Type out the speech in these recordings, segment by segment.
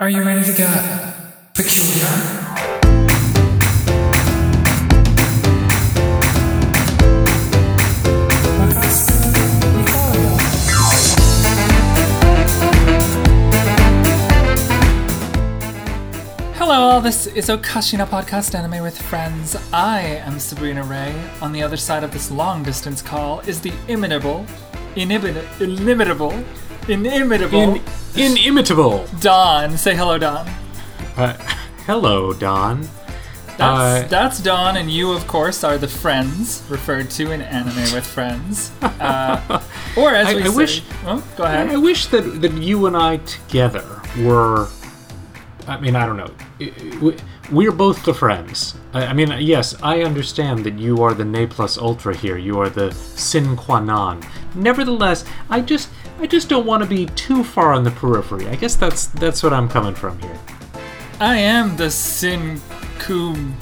Are you ready to get peculiar? Hello, all. This is Okashina Podcast Anime with Friends. I am Sabrina Ray. On the other side of this long distance call is the inimitable, inimitable, inimitable In, inimitable. Don. Say hello, Don. Uh, hello, Don. That's, Uh, that's Don, and you, of course, are the friends referred to in Anime with Friends. Uh, or as I- we I say, wish- Oh, go I, ahead. I wish that, that you and I together were. I mean, I don't know. We- We're both the friends. I, I mean, yes, I understand that you are the ne plus ultra here. You are the sin qua non. Nevertheless, I just, I just don't want to be too far on the periphery. I guess that's that's what I'm coming from here. I am the Sin Cum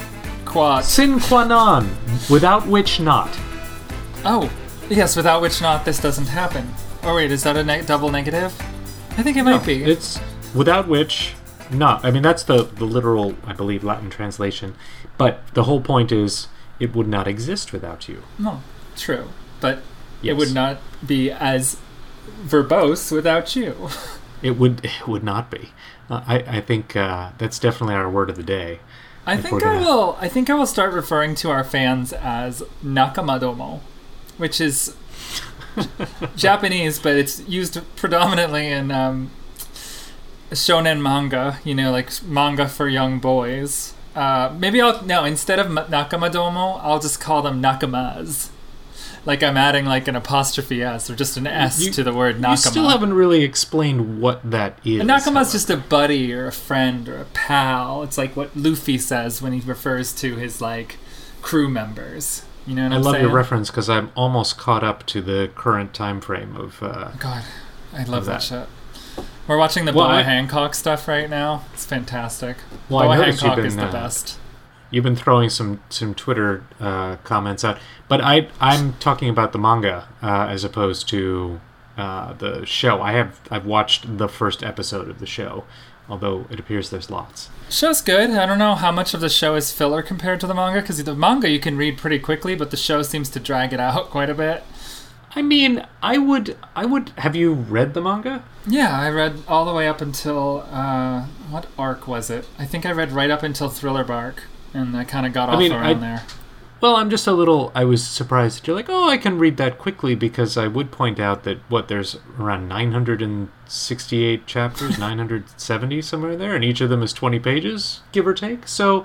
Quat. Sin qua non, without which not. Oh, yes, without which not this doesn't happen. Oh wait, is that a ne- double negative? I think it might be. It's without which not. I mean, that's the the literal, I believe, Latin translation. But the whole point is, it would not exist without you. no, true, but it would not be as verbose without you. It would. It would not be. Uh, I I think uh, that's definitely our word of the day. I think I will. I think I will start referring to our fans as nakamadomo, which is Japanese, but it's used predominantly in um, shonen manga. You know, like manga for young boys. Uh, maybe I'll no instead of ma- nakamadomo, I'll just call them nakamas. Like I'm adding like an apostrophe s or just an s You- to the word nakama. You still haven't really explained what that is. A nakama's just a buddy or a friend or a pal. It's like what Luffy says when he refers to his like crew members. You know what I am saying? I love saying? your reference because I'm almost caught up to the current time frame of. Uh, God, I love that. that. shit. We're watching the Well, Boa I- Hancock stuff right now. It's fantastic. Well, Boa Hancock is the uh, best. You've been throwing some some Twitter uh, comments out, but I I'm talking about the manga uh, as opposed to uh, the show. I have I've watched the first episode of the show, although it appears there's lots. Show's good. I don't know how much of the show is filler compared to the manga because the manga you can read pretty quickly, but the show seems to drag it out quite a bit. I mean, I would I would have you read the manga? Yeah, I read all the way up until uh, what arc was it? I think I read right up until Thriller Bark, and I kind of got I off mean, around I- there. Well, I'm just a little. I was surprised that you're like, oh, I can read that quickly because I would point out that what there's around 968 chapters, 970 somewhere there, and each of them is 20 pages, give or take. So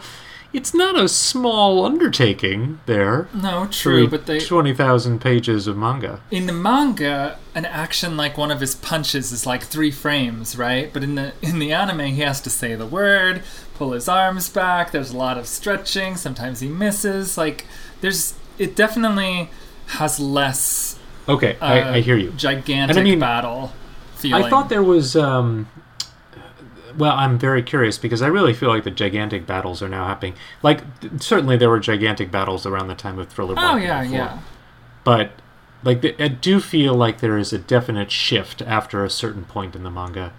it's not a small undertaking there. No, true, but they 20,000 pages of manga. in the manga, an action like one of his punches is like three frames, right? But in the in the anime, he has to say the word, pull his arms back. There's a lot of stretching. Sometimes he misses. Like there's, it definitely has less. Okay, Uh, I, I hear you. Gigantic I mean, battle. Feeling. I thought there was. Um, well, I'm very curious because I really feel like the gigantic battles are now happening. Like, certainly there were gigantic battles around the time of Thriller. Oh yeah, yeah. but like I do feel like there is a definite shift after a certain point in the manga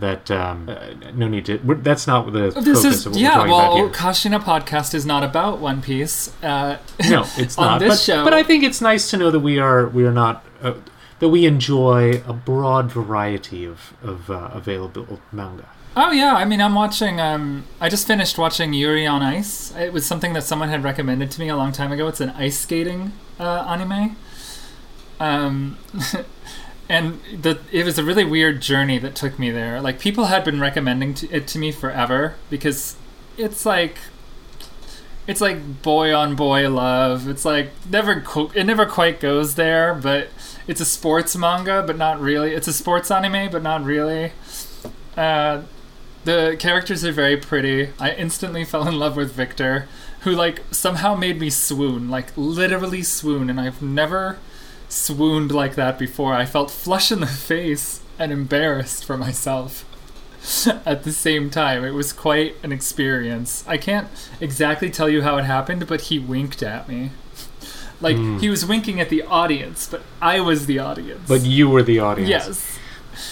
that um, uh, no need to. That's not the This focus is of what yeah. we're talking Well, about Kashina podcast is not about One Piece. Uh. No, it's on not. this but, show- but I think it's nice to know that we are we are not. Uh, that we enjoy a broad variety of, of uh, available manga. Oh yeah, I mean I'm watching um I just finished watching Yuri on Ice. It was something that someone had recommended to me a long time ago. It's an ice skating uh, anime. Um and the it was a really weird journey that took me there. Like people had been recommending to, it to me forever because it's like it's like boy on boy love. It's like never it never quite goes there, but it's a sports manga, but not really. It's a sports anime, but not really. Uh, the characters are very pretty. I instantly fell in love with Viktor, who like somehow made me swoon, like literally swoon, and I've never swooned like that before. I felt flush in the face and embarrassed for myself at the same time. It was quite an experience. I can't exactly tell you how it happened, but he winked at me. Like hmm. he was winking at the audience, but I was the audience. But you were the audience. yes.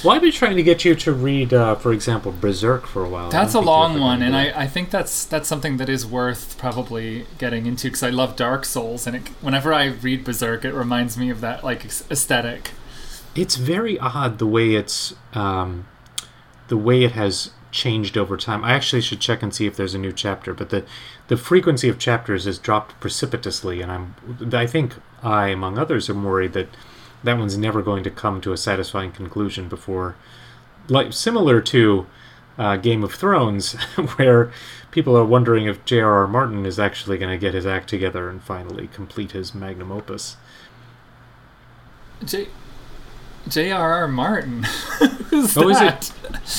Well, I've been trying to get you to read, uh, for example, Berserk for a while. That's a don't think you're long one, and. I, I think that's that's something that is worth probably getting into because I love Dark Souls, and it, whenever I read Berserk, it reminds me of that like aesthetic. it's very odd the way it's um, the way it has changed over time. I actually should check and see if there's a new chapter, but the the frequency of chapters has dropped precipitously, and I'm I think I, among others, am worried that that one's never going to come to a satisfying conclusion before, like similar to uh, Game of Thrones, where people are wondering if J.R.R. Martin is actually going to get his act together and finally complete his magnum opus. J.R.R. Martin. Who's Oh, is it?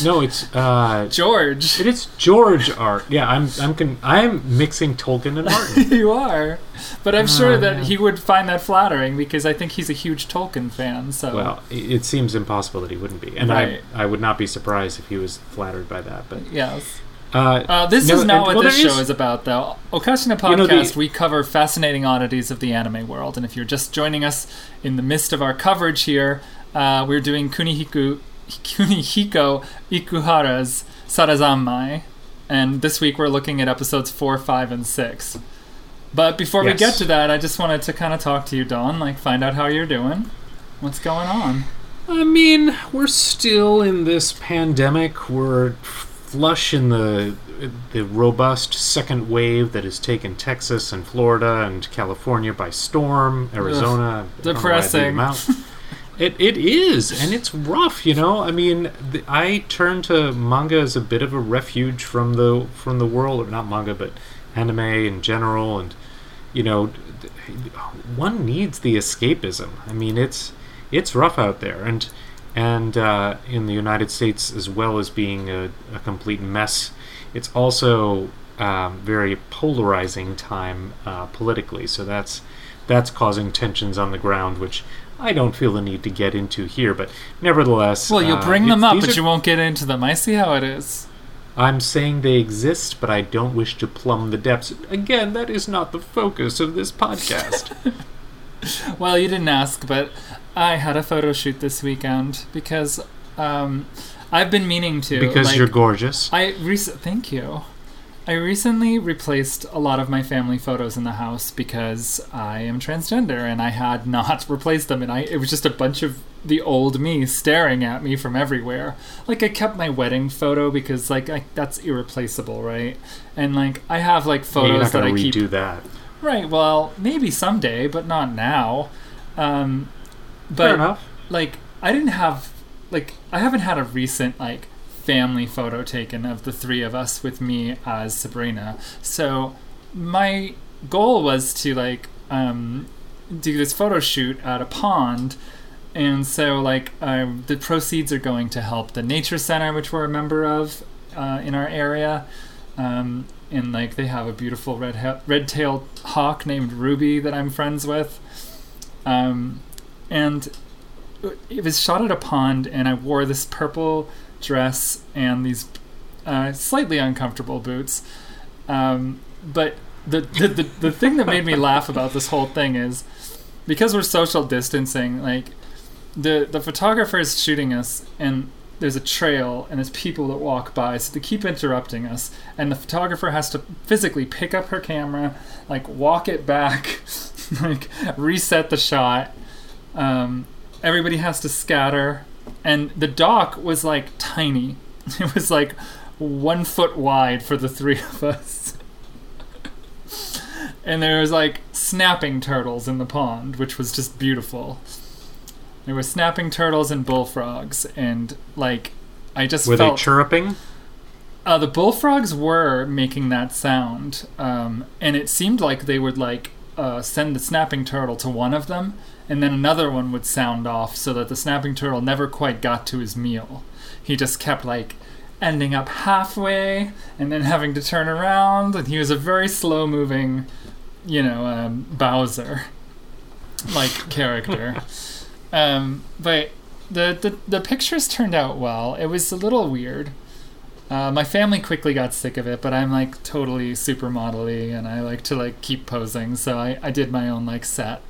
No, it's uh, George. It is George Art. Yeah, I'm I'm con- I'm mixing Tolkien and Martin. you are, but I'm sure Uh, that yeah. he would find that flattering because I think he's a huge Tolkien fan. So well, it, it seems impossible that he wouldn't be, and Right. I I would not be surprised if he was flattered by that. But yes. uh, Uh, this No, is not and- what well, this show is- is about, though. Okashina Podcast, You know, the- we cover fascinating oddities of the anime world. And if you're just joining us in the midst of our coverage here, uh, we're doing Kunihiku, Kunihiko Ikuhara's Sarazanmai. And this week we're looking at episodes 4, 5, and 6. But before we get to that, I just wanted to kind of talk to you, Don, like find out how you're doing. What's going on? I mean, we're still in this pandemic. We're flush in the the robust second wave that has taken Texas and Florida and California by storm. Arizona, I don't know why I Depressing. It it is, and it's rough. You know, I mean, the, I turn to manga as a bit of a refuge from the from the world, or not manga, but anime in general, and you know, one needs the escapism. I mean, it's it's rough out there, and and uh, in the United States as well as being a, a complete mess, it's also um, very polarizing time uh, politically. So that's that's causing tensions on the ground, which I don't feel the need to get into here. But nevertheless, Well, you'll uh, bring them up, but are- you won't get into them. I see how it is. I'm saying they exist, but I don't wish to plumb the depths. Again, that is not the focus of this podcast. Well, you didn't ask, but I had a photo shoot this weekend because um, I've been meaning to. because like, you're gorgeous. I rec- thank you. I recently replaced a lot of my family photos in the house because I am transgender and I had not replaced them and I it was just a bunch of the old me staring at me from everywhere. Like I kept my wedding photo because like I, that's irreplaceable, right? And like I have like photos that I to keep redo that. Right. Well, maybe someday, but not now. Um, but Fair enough. like, I didn't have like I haven't had a recent like family photo taken of the three of us with me as Sabrina. So my goal was to like um, do this photo shoot at a pond. And so, like, um, the proceeds are going to help the nature center, which we're a member of uh, in our area. Um, and like, they have a beautiful red ha- red-tailed hawk named Ruby that I'm friends with. Um, and it was shot at a pond, and I wore this purple dress and these uh, slightly uncomfortable boots. Um, but the, the, the, the thing that made me laugh about this whole thing is because we're social distancing, like the the photographer is shooting us and there's a trail and there's people that walk by so they keep interrupting us. And the photographer has to physically pick up her camera like walk it back like reset the shot. Um, everybody has to scatter and the dock was like tiny. It was like one foot wide for the three of us. And there was like snapping turtles in the pond which was just beautiful. There were snapping turtles and bullfrogs and like i just Were they felt chirruping? uh, the bullfrogs were making that sound, um, and it seemed like they would like uh, send the snapping turtle to one of them, and then another one would sound off, so that the snapping turtle never quite got to his meal. He just kept like ending up halfway, and then having to turn around, and he was a very slow-moving, you know, um, Bowser like character. um, but the, the the pictures turned out well. It was a little weird. Uh, my family quickly got sick of it, but I'm like totally supermodel-y, and I like to like keep posing. So I, I did my own like set,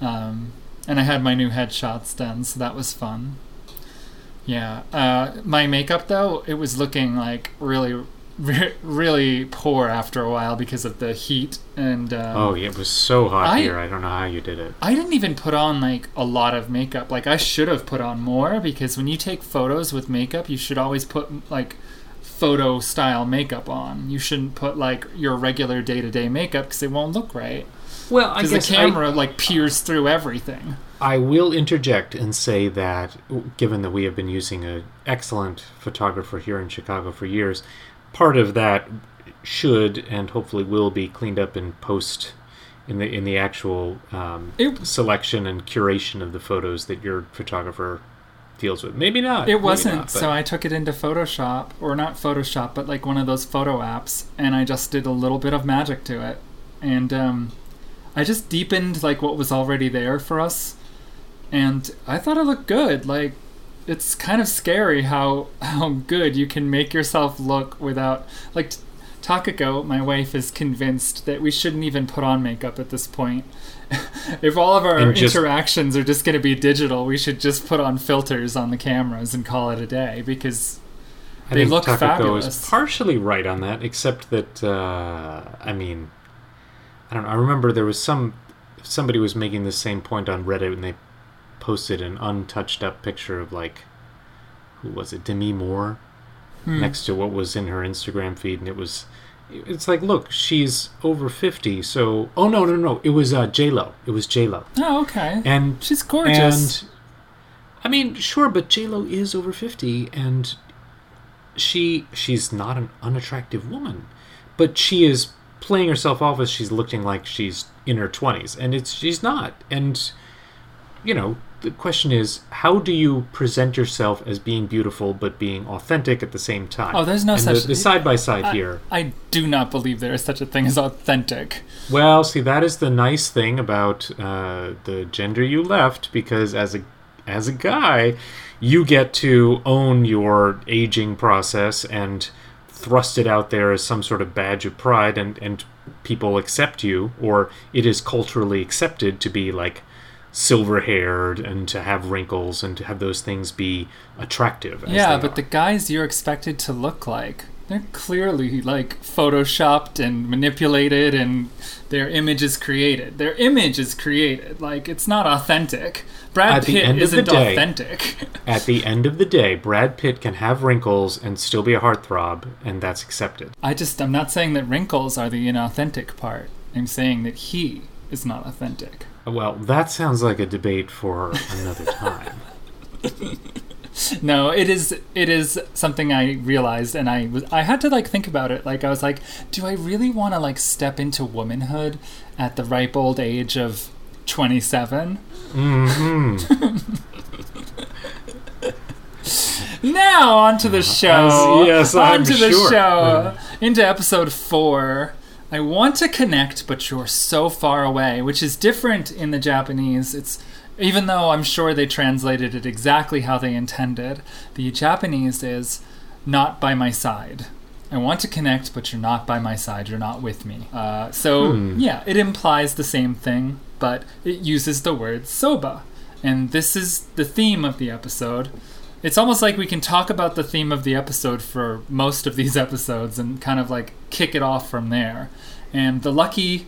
um, and I had my new headshots done, so that was fun. Yeah. Uh, my makeup though, it was looking like really, re- really poor after a while because of the heat and. Um, Oh, yeah, it was so hot I- here. I don't know how you did it. I didn't even put on like a lot of makeup. Like I should have put on more because when you take photos with makeup, you should always put like photo style makeup on. You shouldn't put like your regular day to day makeup because it won't look right. Well, I Because the guess I- camera like peers through everything. I will interject and say that, given that we have been using an excellent photographer here in Chicago for years, part of that should and hopefully will be cleaned up in post, in the in the actual um, It- selection and curation of the photos that your photographer deals with. Maybe not. It wasn't, not, so I took it into Photoshop, or not Photoshop, but like one of those photo apps, and I just did a little bit of magic to it, and um, I just deepened like what was already there for us, and I thought it looked good. Like, it's kind of scary how how good you can make yourself look without like. Takako, my wife, is convinced that we shouldn't even put on makeup at this point. if all of our just- interactions are just going to be digital, we should just put on filters on the cameras and call it a day because I They think look Takako fabulous. is partially right on that, except that uh, I mean, I don't know. I remember there was some somebody was making the same point on Reddit, and they posted an untouched up picture of like who was it, Demi Moore, Hmm. next to what was in her Instagram feed, and it was. It's like, look, she's over fifty, so oh no, no, no, it was uh, J Lo. It was J Lo, oh, okay, and she's gorgeous. and I mean, sure, but J Lo is over fifty, and she she's not an unattractive woman, but she is playing herself off as she's looking like she's in her twenties, and it's she's not. And you know, the question is, how do you present yourself as being beautiful but being authentic at the same time? Oh, there's no and such- the, the side by side here. I do not believe there is such a thing as authentic. Well, see, that is the nice thing about uh, the gender you left, because as a as a guy, you get to own your aging process and thrust it out there as some sort of badge of pride, and and people accept you, or it is culturally accepted to be like silver haired and to have wrinkles and to have those things be attractive. as Yeah, but are. the guys you're expected to look like, they're clearly like photoshopped and manipulated and their image is created. Their image is created. Like it's not authentic. Brad At the Pitt end of the isn't day- authentic. at the end of the day, Brad Pitt can have wrinkles and still be a heartthrob, and that's accepted. I just I'm not saying that wrinkles are the inauthentic part. I'm saying that he is not authentic. Well, that sounds like a debate for another time. No, it is it is something I realized and I was I had to like think about it. Like I was like, do I really want to like step into womanhood at the ripe old age of 27? hmm Now onto the show. Yes, I'm the sure. show. Into episode 4. I want to connect but you're so far away, which is different in the Japanese. It's even though I'm sure they translated it exactly how they intended, the Japanese is not by my side. I want to connect, but you're not by my side. You're not with me. Uh, so, Hmm. yeah, it implies the same thing, but it uses the word soba. And this is the theme of the episode. It's almost like we can talk about the theme of the episode for most of these episodes and kind of like kick it off from there. And the lucky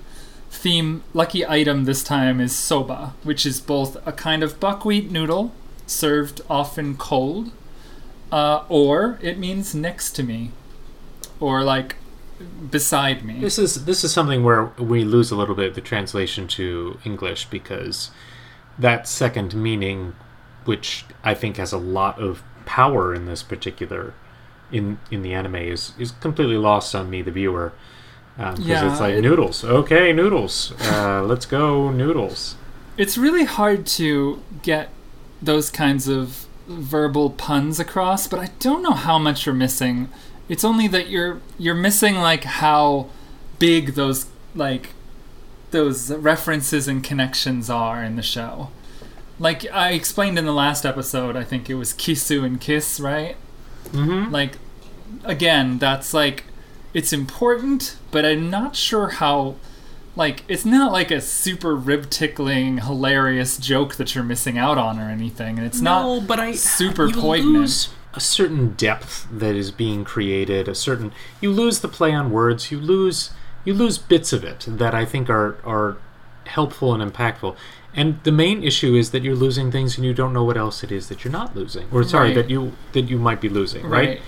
theme, lucky item this time is soba, which is both a kind of buckwheat noodle served often cold, uh, or it means next to me, or like beside me. This is this is something where we lose a little bit of the translation to English because that second meaning, which I think has a lot of power in this particular in in the anime, is is completely lost on me, the viewer. Because Yeah, it's like noodles. Okay, noodles. Uh, let's go noodles. it's really hard to get those kinds of verbal puns across, but I don't know how much you're missing. It's only that you're you're missing like how big those like those references and connections are in the show. Like I explained in the last episode, I think it was Kisu and Kiss, right? Mm-hmm. Like again, that's like it's important, but I'm not sure how like it's not like a super rib tickling, hilarious joke that you're missing out on or anything. And it's no, not but I super you poignant. lose a certain depth that is being created. A certain you lose the play on words. You lose you lose bits of it that I think are are helpful and impactful. And the main issue is that you're losing things and you don't know what else it is that you're not losing, or sorry Right. that you that you might be losing. Right? Right.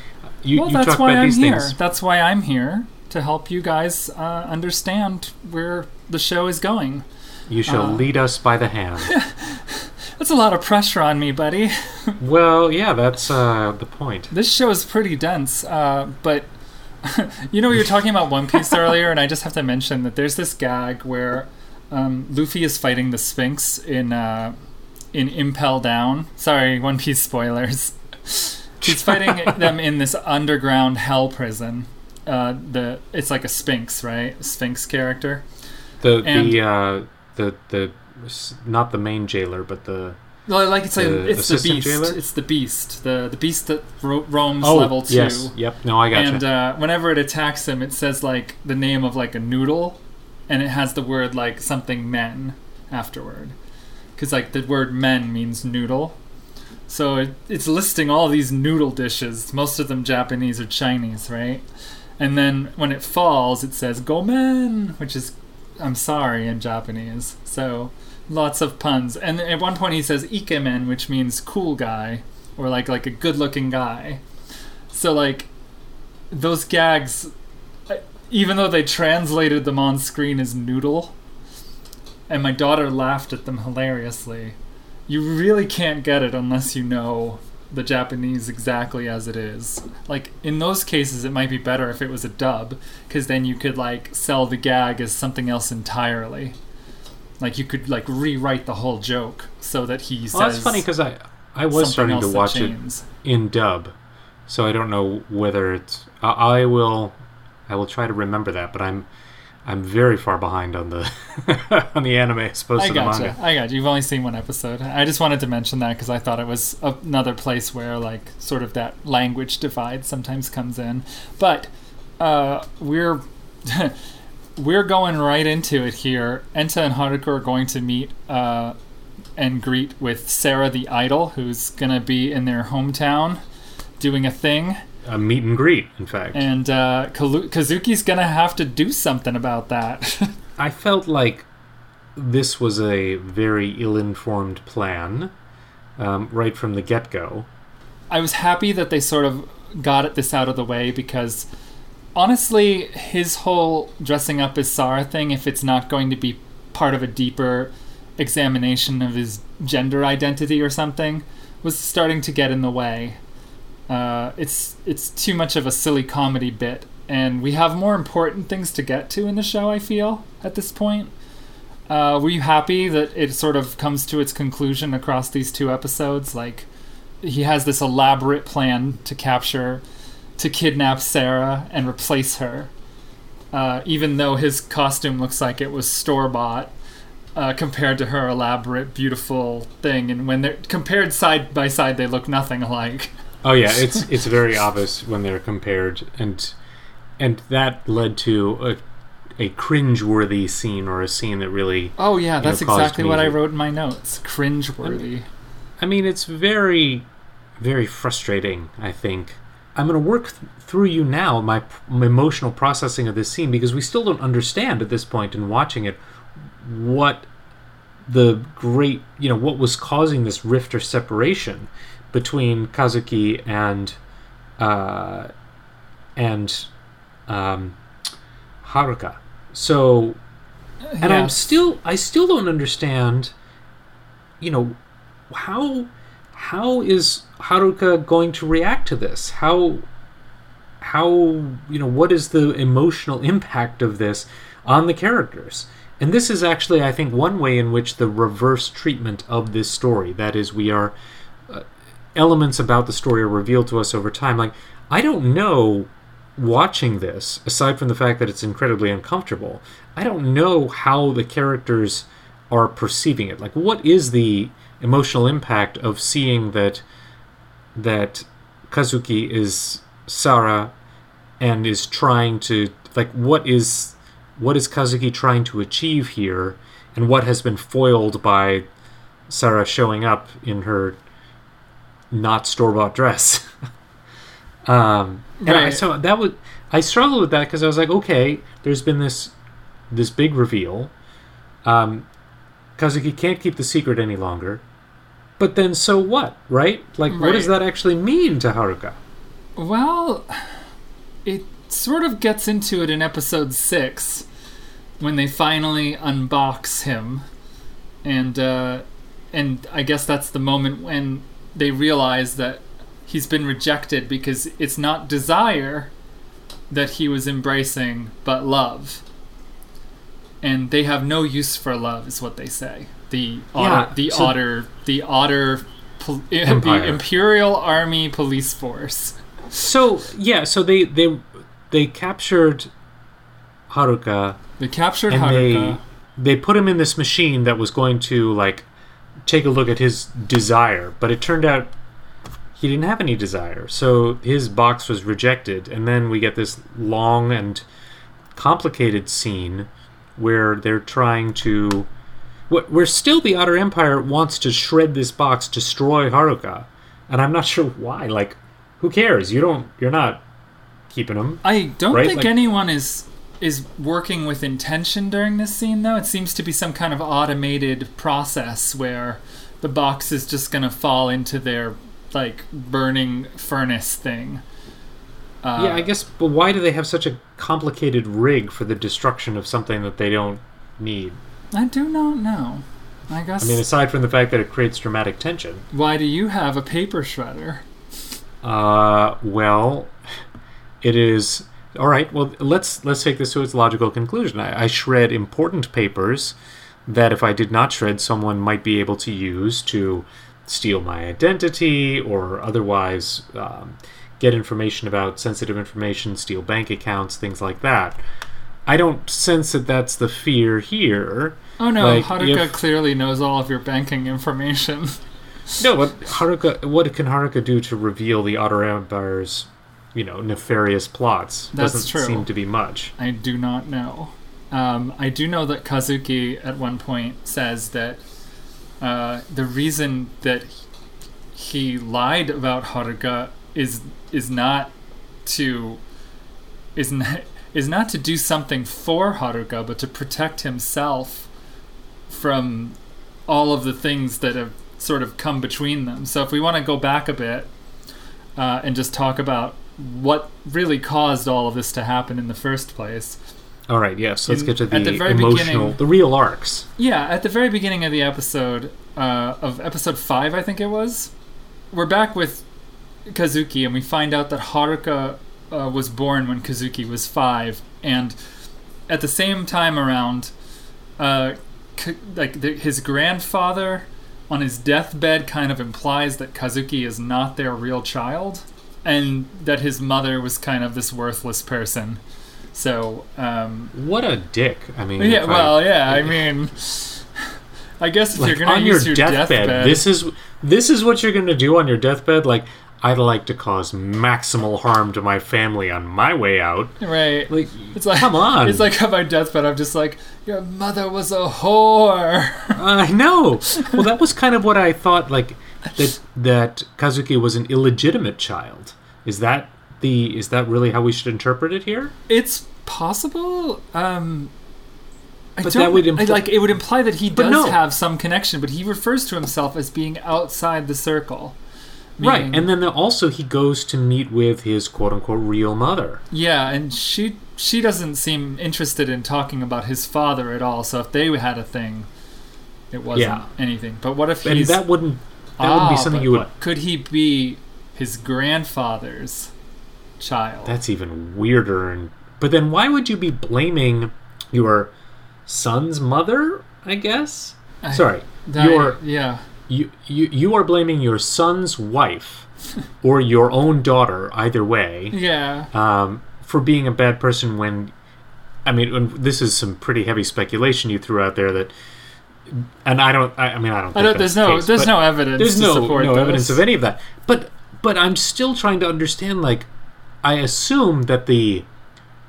You, well, you that's talk why I'm here. things. That's why I'm here to help you guys uh, understand where the show is going. You shall uh, lead us by the hand. That's a lot of pressure on me, buddy. well, yeah, that's uh, the point. This show is pretty dense, uh, but you know, we were talking about One Piece earlier, and I just have to mention that there's this gag where um, Luffy is fighting the Sphinx in uh, in Impel Down. Sorry, One Piece spoilers. He's fighting them in this underground hell prison. Uh, the it's like a Sphinx, right? Sphinx character. The And- the uh, the the not the main jailer, but the Well, I like it's like The it's the beast. jailer? It's the beast. The the beast that ro- roams oh level two. yes, yep. No, I got and you. uh, whenever it attacks him, it says like the name of like a noodle, and it has the word like something men afterward, because like the word men means noodle. So it, it's listing all these noodle dishes, most of them Japanese or Chinese, right? And then when it falls, it says "gomen," which is "I'm sorry" in Japanese. So lots of puns. And at one point he says "ikemen," which means cool guy or like like a good-looking guy. So like those gags, uh, even though they translated them on screen as noodle, and my daughter laughed at them hilariously, you really can't get it unless you know the Japanese exactly as it is. Like in those cases, it might be better if it was a dub, because then you could like sell the gag as something else entirely. Like you could like rewrite the whole joke so that he says. well, that's funny because I I was starting to watch it in dub, so I don't know whether it's. I, I will, I will try to remember that, but I'm, I'm very far behind on the, on the anime as opposed I to the manga. I got you. You've only seen one episode. I just wanted to mention that because I thought it was another place where like sort of that language divide sometimes comes in. But uh, we're we're going right into it here. Enta and Haruka are going to meet uh, and greet with Sarah the Idol, who's gonna be in their hometown doing a thing, A meet and greet, in fact. and uh, Kazuki's gonna have to do something about that. I felt like this was a very ill-informed plan, um, right from the get-go. I was happy that they sort of got this out of the way because honestly, his whole dressing up as Sarah thing, if it's not going to be part of a deeper examination of his gender identity or something, was starting to get in the way. Uh, it's it's too much of a silly comedy bit, and we have more important things to get to in the show. I feel at this point. Uh, were you happy that it sort of comes to its conclusion across these two episodes? Like, he has this elaborate plan to capture, to kidnap Sarah and replace her. Uh, even though his costume looks like it was store bought uh, compared to her elaborate, beautiful thing, and when they're compared side by side, they look nothing alike. Oh yeah, it's it's very obvious when they're compared, and and that led to a a cringe-worthy scene or a scene that really. Oh yeah, know, that's caused exactly what I wrote in my notes. Cringe-worthy. I mean, it's very, very frustrating. I think I'm going to work th- through you now my, p- my emotional processing of this scene because we still don't understand at this point in watching it what the great you know what was causing this rift or separation between Kazuki and uh, and um, Haruka. So and I'm still I still don't understand you know how how is Haruka going to react to this? How how you know what is the emotional impact of this on the characters? And this is actually I think one way in which the reverse treatment of this story that is we are elements about the story are revealed to us over time like I don't know watching this, aside from the fact that it's incredibly uncomfortable, I don't know how the characters are perceiving it. Like, what is the emotional impact of seeing that that Kazuki is Sarah and is trying to like what is what is Kazuki trying to achieve here, and what has been foiled by Sarah showing up in her not store bought dress. um, and I, Right. so that would I struggled with that because I was like, okay, there's been this this big reveal. Um, Kazuki can't keep the secret any longer. But then, so what, right? Like, what does that actually mean to Haruka? Well, it sort of gets into it in episode six when they finally unbox him, and uh, and I guess that's the moment when they realize that he's been rejected because it's not desire that he was embracing, but love. And they have no use for love, is what they say. The otter, Yeah, the so- otter, the otter, pol- Empire. the Imperial Army Police Force. So yeah, so they they they captured Haruka They captured and Haruka. they they put him in this machine that was going to like take a look at his desire, but it turned out he didn't have any desire. So his box was rejected, and then we get this long and complicated scene where they're trying to where still the Otter Empire wants to shred this box, destroy Haruka, and I'm not sure why. Like, who cares? You don't. You're not keeping them. I don't Right, think like- anyone is is working with intention during this scene though. It seems to be some kind of automated process where the box is just going to fall into their like burning furnace thing. Uh, yeah, I guess. But why do they have such a complicated rig for the destruction of something that they don't need? I do not know. I guess. I mean, aside from the fact that it creates dramatic tension. why do you have a paper shredder? Uh, well, it is all right. Well, let's let's take this to its logical conclusion. I, I shred important papers that, if I did not shred, someone might be able to use to steal my identity or otherwise um, get information about sensitive information, steal bank accounts, things like that. I don't sense that that's the fear here. Oh no, Like, Haruka if- clearly knows all of your banking information. No, but Haruka, what can Haruka do to reveal the Otter Empire's, you know, nefarious plots? That's Doesn't true. seem to be much. I do not know. Um, I do know that Kazuki at one point says that uh, the reason that he lied about Haruka is is not to is not, is not to do something for Haruka, but to protect himself from all of the things that have sort of come between them. So if we want to go back a bit uh, and just talk about what really caused all of this to happen in the first place. All right, yes. Let's In- get to the, at the very emotional, beginning- the real arcs. Yeah, at the very beginning of the episode, uh, of episode five, I think it was, we're back with Kazuki, and we find out that Haruka uh, was born when Kazuki was five, and at the same time around, uh, K- like the, his grandfather on his deathbed kind of implies that Kazuki is not their real child, and that his mother was kind of this worthless person. So, um, What a dick! I mean, yeah, if I- well, yeah. I mean, I guess if like, you're gonna on your your deathbed, deathbed, this is this is what you're gonna do on your deathbed. Like, I'd like to cause maximal harm to my family on my way out. right? Like, It's like come on. It's like on my deathbed. I'm just like, your mother was a whore. I know. Well, that was kind of what I thought. Like that that Kazuki was an illegitimate child. Is that the? Is that really how we should interpret it here? It's possible. Um, I But that would I- imply- like it would imply that he does no. have some connection, but he refers to himself as being outside the circle. Right, and then also he goes to meet with his quote unquote real mother. Yeah, and she she doesn't seem interested in talking about his father at all. So if they had a thing, it wasn't Yeah. anything. But what if And that wouldn't that would Ah, be something you would. Could he be his grandfather's child? That's even weirder. And but then why would you be blaming your son's mother? I guess. I- Sorry, That- your yeah. you, you you are blaming your son's wife or your own daughter, either way. Yeah. um, for being a bad person when I mean when, this is some pretty heavy speculation you threw out there that and I don't I, I mean I don't I think don't, there's the no case, there's no evidence there's no support no evidence of any of that but but I'm still trying to understand like I assume that the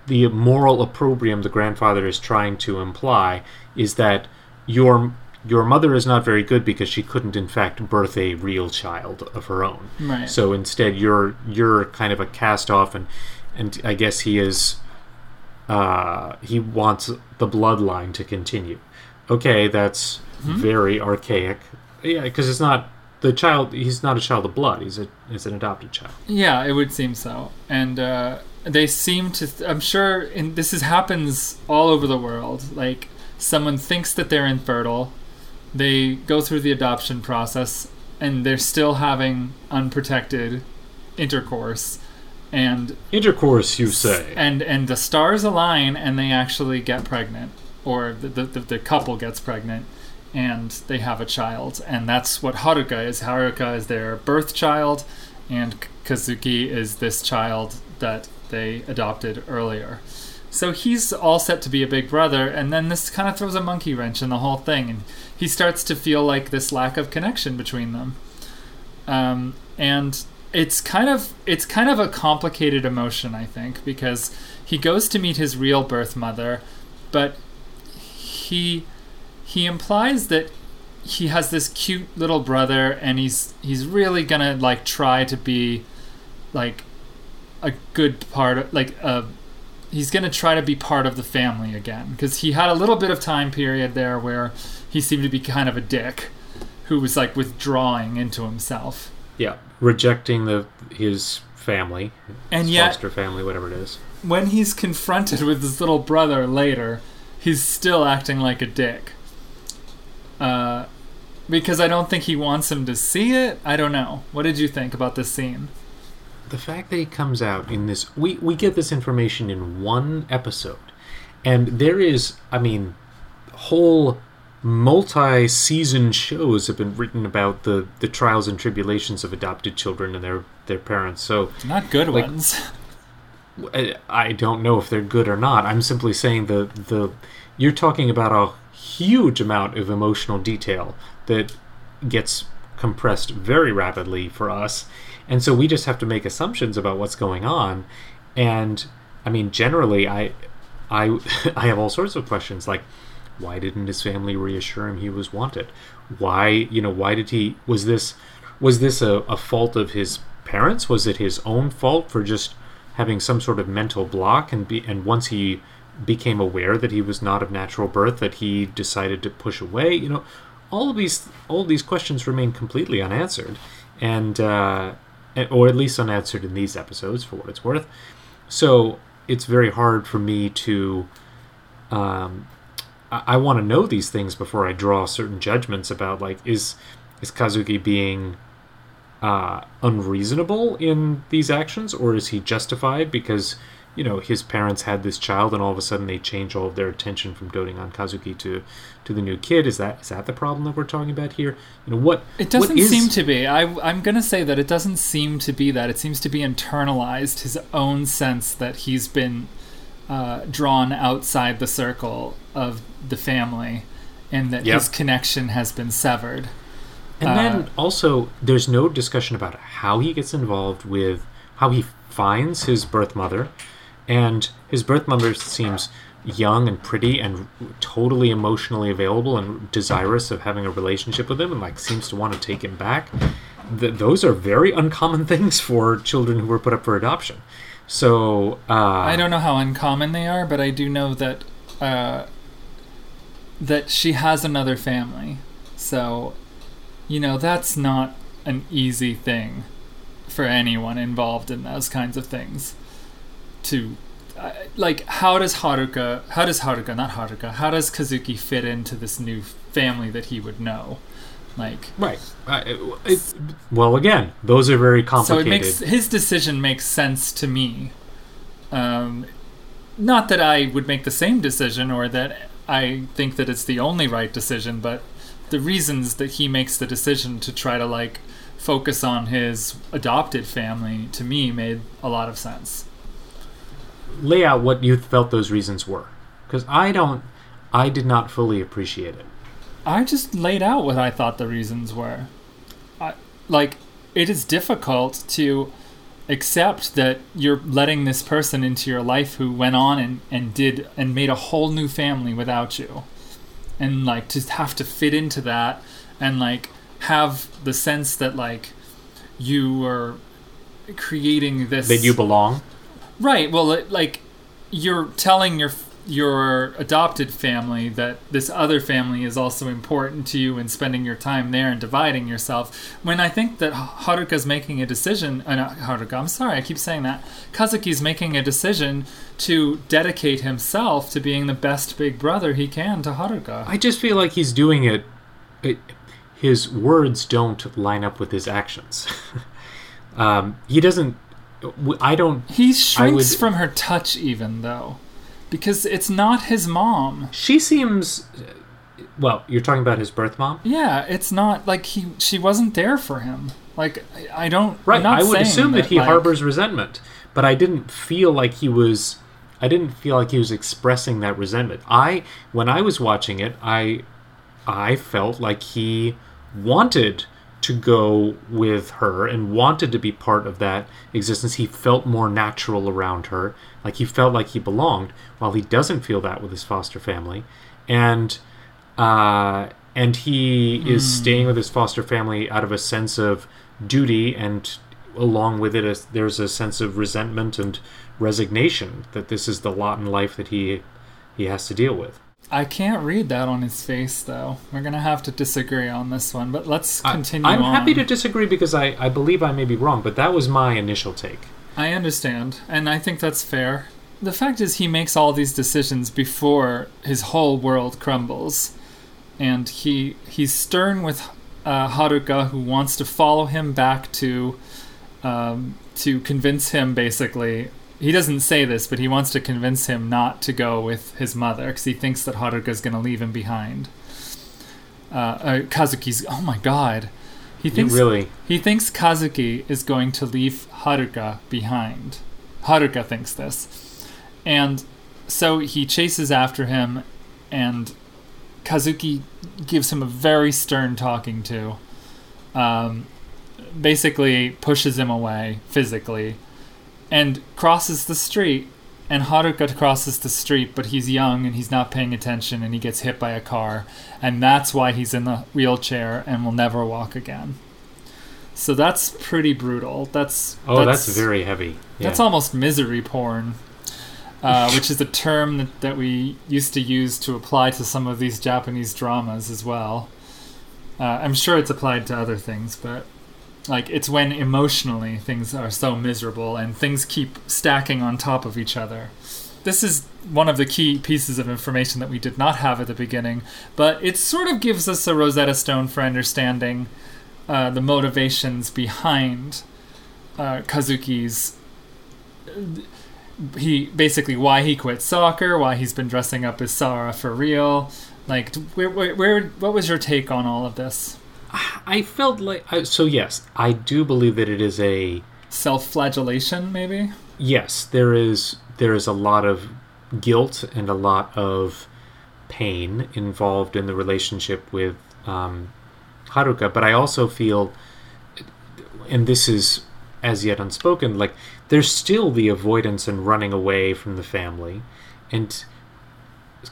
the moral opprobrium the grandfather is trying to imply is that your your mother is not very good because she couldn't in fact birth a real child of her own. Right. So instead you're you're kind of a cast off and and I guess he is uh he wants the bloodline to continue. Okay, that's very archaic. Yeah, because it's not the child he's not a child of blood. He's a he's an adopted child. Yeah, it would seem so. And uh, they seem to. I'm sure in, this is happens all over the world. Like someone thinks that they're infertile, they go through the adoption process, and they're still having unprotected intercourse, and Intercourse, you say. and and the stars align, and they actually get pregnant, or the the, the, couple gets pregnant. And they have a child, and that's what Haruka is. Haruka is their birth child, and Kazuki is this child that they adopted earlier. So he's all set to be a big brother, and then this kind of throws a monkey wrench in the whole thing, and he starts to feel like this lack of connection between them. Um, and it's kind of it's kind of a complicated emotion, I think, because he goes to meet his real birth mother, but he he implies that he has this cute little brother and he's he's really gonna like try to be like a good part of like uh he's gonna try to be part of the family again. Because he had a little bit of time period there where he seemed to be kind of a dick who was like withdrawing into himself. Yeah, rejecting the his family, and his yet foster family, whatever it is. when he's confronted with his little brother later, he's still acting like a dick. Uh, because I don't think he wants him to see it. I don't know. What did you think about this scene? The fact that he comes out in this, we we get this information in one episode, and there is, I mean, whole multi-season shows have been written about the the trials and tribulations of adopted children and their their parents. So Not good Like- ones. I don't know if they're good or not. I'm simply saying the the you're talking about a huge amount of emotional detail that gets compressed very rapidly for us, and so we just have to make assumptions about what's going on. And I mean, generally, I I I have all sorts of questions like. Why didn't his family reassure him he was wanted? Why, you know, why did he? Was this, was this a, a fault of his parents? Was it his own fault for just having some sort of mental block and be and once he became aware that he was not of natural birth that he decided to push away you know all of these all of these questions remain completely unanswered and uh or at least unanswered in these episodes for what it's worth. So it's very hard for me to um i, I want to know these things before i draw certain judgments about like is is kazuki being uh, unreasonable in these actions, or is he justified because you know his parents had this child, and all of a sudden they change all of their attention from doting on Kazuki to to the new kid? Is that is that the problem that we're talking about here? You know what? It doesn't what is, seem to be. I, I'm going to say that it doesn't seem to be that. It seems to be internalized his own sense that he's been uh, drawn outside the circle of the family and that Yep. his connection has been severed. And uh, then also, there's no discussion about how he gets involved with how he finds his birth mother, and his birth mother seems young and pretty and totally emotionally available and desirous of having a relationship with him, and like seems to want to take him back. Th- those are very uncommon things for children who were put up for adoption. So uh, I don't know how uncommon they are, but I do know that uh, that she has another family. So, you know, that's not an easy thing for anyone involved in those kinds of things. To uh, like, how does Haruka? How does Haruka? Not Haruka. How does Kazuki fit into this new family that he would know? Like, right. Uh, it, well, again, those are very complicated so it makes his decision makes sense to me. Um, not that I would make the same decision or that I think that it's the only right decision, but the reasons that he makes the decision to try to like focus on his adopted family to me made a lot of sense. lay out what you felt those reasons were because i don't i did not fully appreciate it I just laid out what I thought the reasons were. I, like, it is difficult to accept that you're letting this person into your life who went on and, and did and made a whole new family without you and like to have to fit into that and like have the sense that like you are creating this That you belong. right well it, like you're telling your your adopted family that this other family is also important to you and spending your time there and dividing yourself when i think that haruka's making a decision uh, not haruka i'm sorry i keep saying that kazuki's making a decision to dedicate himself to being the best big brother he can to haruka I just feel like he's doing it. it his words don't line up with his actions. um, he doesn't. I don't. he shrinks would- from her touch even though because it's not his mom She seems. Well, you're talking about his birth mom, Yeah, it's not like he she wasn't there for him. Like I I don't right? I would assume that, he like- harbors resentment, but I didn't feel like he was. I didn't feel like he was expressing that resentment. I, when I was watching it, I, I felt like he wanted to go with her and wanted to be part of that existence. He felt more natural around her, like he felt like he belonged, while he doesn't feel that with his foster family, and uh, and he is staying with his foster family out of a sense of duty, and along with it, is, there's a sense of resentment and resignation that this is the lot in life that he he has to deal with. I can't read that on his face though. We're gonna have to disagree on this one, but let's continue. I, am happy to disagree because I, I believe I may be wrong, but that was my initial take. I understand, and I think that's fair. The fact is, he makes all these decisions before his whole world crumbles, and he he's stern with uh, Haruka, who wants to follow him back to um, to convince him. Basically, he doesn't say this, but he wants to convince him not to go with his mother because he thinks that Haruka is going to leave him behind. Uh, uh, Kazuki's. Oh my god. He thinks really, he thinks Kazuki is going to leave Haruka behind. Haruka thinks this. And so he chases after him, and Kazuki gives him a very stern talking to. Um, basically, pushes him away physically, and crosses the street. And Haruka crosses the street, but he's young and he's not paying attention, and he gets hit by a car, and that's why he's in the wheelchair and will never walk again. So that's pretty brutal. That's oh, that's, very heavy. Yeah. that's almost misery porn, uh, which is a term that, that we used to use to apply to some of these Japanese dramas as well. Uh, I'm sure it's applied to other things, but like it's when emotionally things are so miserable and things keep stacking on top of each other. This is one of the key pieces of information that we did not have at the beginning, but it sort of gives us a Rosetta Stone for understanding uh, the motivations behind uh, Kazuki's. He basically why he quit soccer, why he's been dressing up as Sara for real. Like, where, where, where, what was your take on all of this? I felt like I- so. Yes, I do believe that it is a Self-flagellation, maybe. yes. There is there is a lot of guilt and a lot of pain involved in the relationship with um, Haruka, but I also feel, and this is as yet unspoken, like there's still the avoidance and running away from the family, and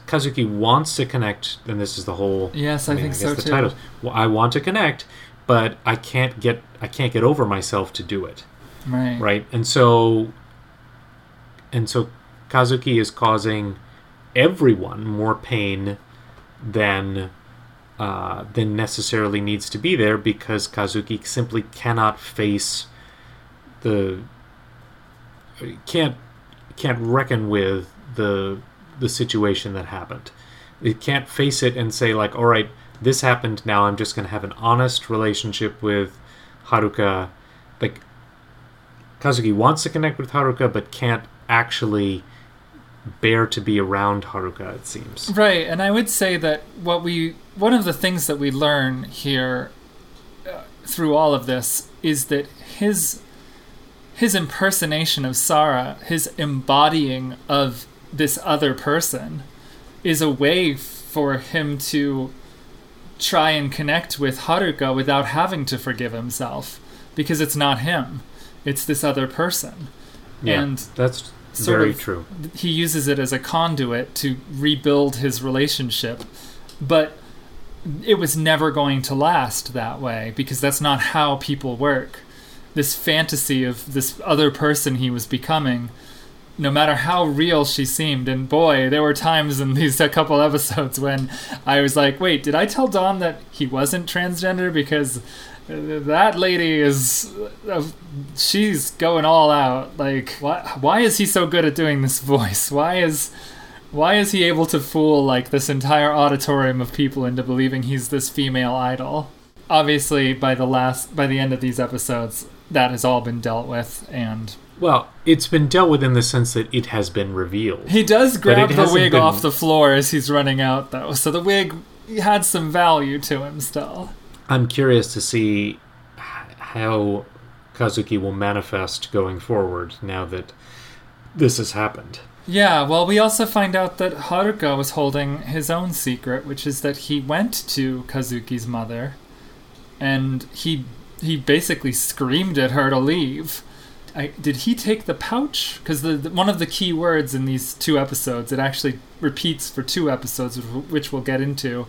Kazuki wants to connect, and this is the whole Yes, I, mean, think guess so the too. titles. Well, I want to connect, but I can't get I can't get over myself to do it. Right. Right, and so and so Kazuki is causing everyone more pain than uh, than necessarily needs to be there because Kazuki simply cannot face the can't can't reckon with the the situation that happened. It can't face it and say like, all right, this happened. Now I'm just going to have an honest relationship with Haruka. Like Kazuki wants to connect with Haruka, but can't actually bear to be around Haruka. It seems. Right, and I would say that what we one of the things that we learn here uh, through all of this is that his his impersonation of Sara, his embodying of this other person is a way for him to try and connect with Haruka without having to forgive himself because it's not him. it's this other person. Yeah, And that's very of- true. he uses it as a conduit to rebuild his relationship. But it was never going to last that way because that's not how people work. This fantasy of this other person he was becoming, no matter how real she seemed, and boy, there were times in these couple episodes when I was like, wait, did I tell Don that he wasn't transgender? Because uh, that lady is uh, she's going all out. Like why why is he so good at doing this voice? Why is why is he able to fool like this entire auditorium of people into believing he's this female idol? Obviously by the last by the end of these episodes that has all been dealt with and Well, it's been dealt with in the sense that it has been revealed. he does grab the wig been- off the floor as he's running out though so the wig had some value to him still I'm curious to see how Kazuki will manifest going forward now that this has happened. Yeah, well, we also find out that Haruka was holding his own secret, which is that he went to Kazuki's mother, and he he basically screamed at her to leave. I, did he take the pouch? Because the, the one of the key words in these two episodes, it actually repeats for two episodes, which- we'll get into,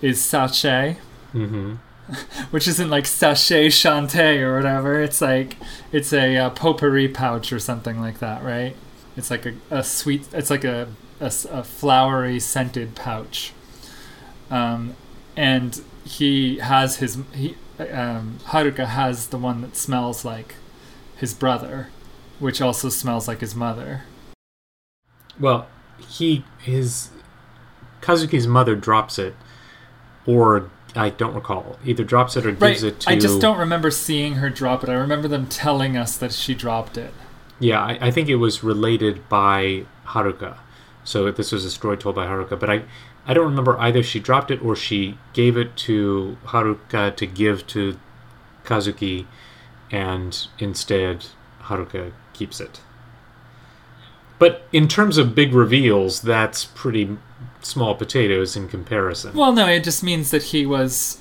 is sachet, hmm which isn't like sachet chante or whatever. It's like it's a uh, potpourri pouch or something like that, right? It's like a, a sweet. It's like a a flowery scented pouch. Um, and he has his he um, Haruka has the one that smells like his brother, which also smells like his mother. Well, he his Kazuki's mother drops it, or I don't recall. Either drops it or gives Right. it to. I just don't remember seeing her drop it. I remember them telling us that she dropped it. Yeah, I, I think it was related by Haruka. So this was a story told by Haruka, but I, I don't remember either she dropped it or she gave it to Haruka to give to Kazuki, and instead Haruka keeps it. But in terms of big reveals, that's pretty small potatoes in comparison. Well, no, it just means that he was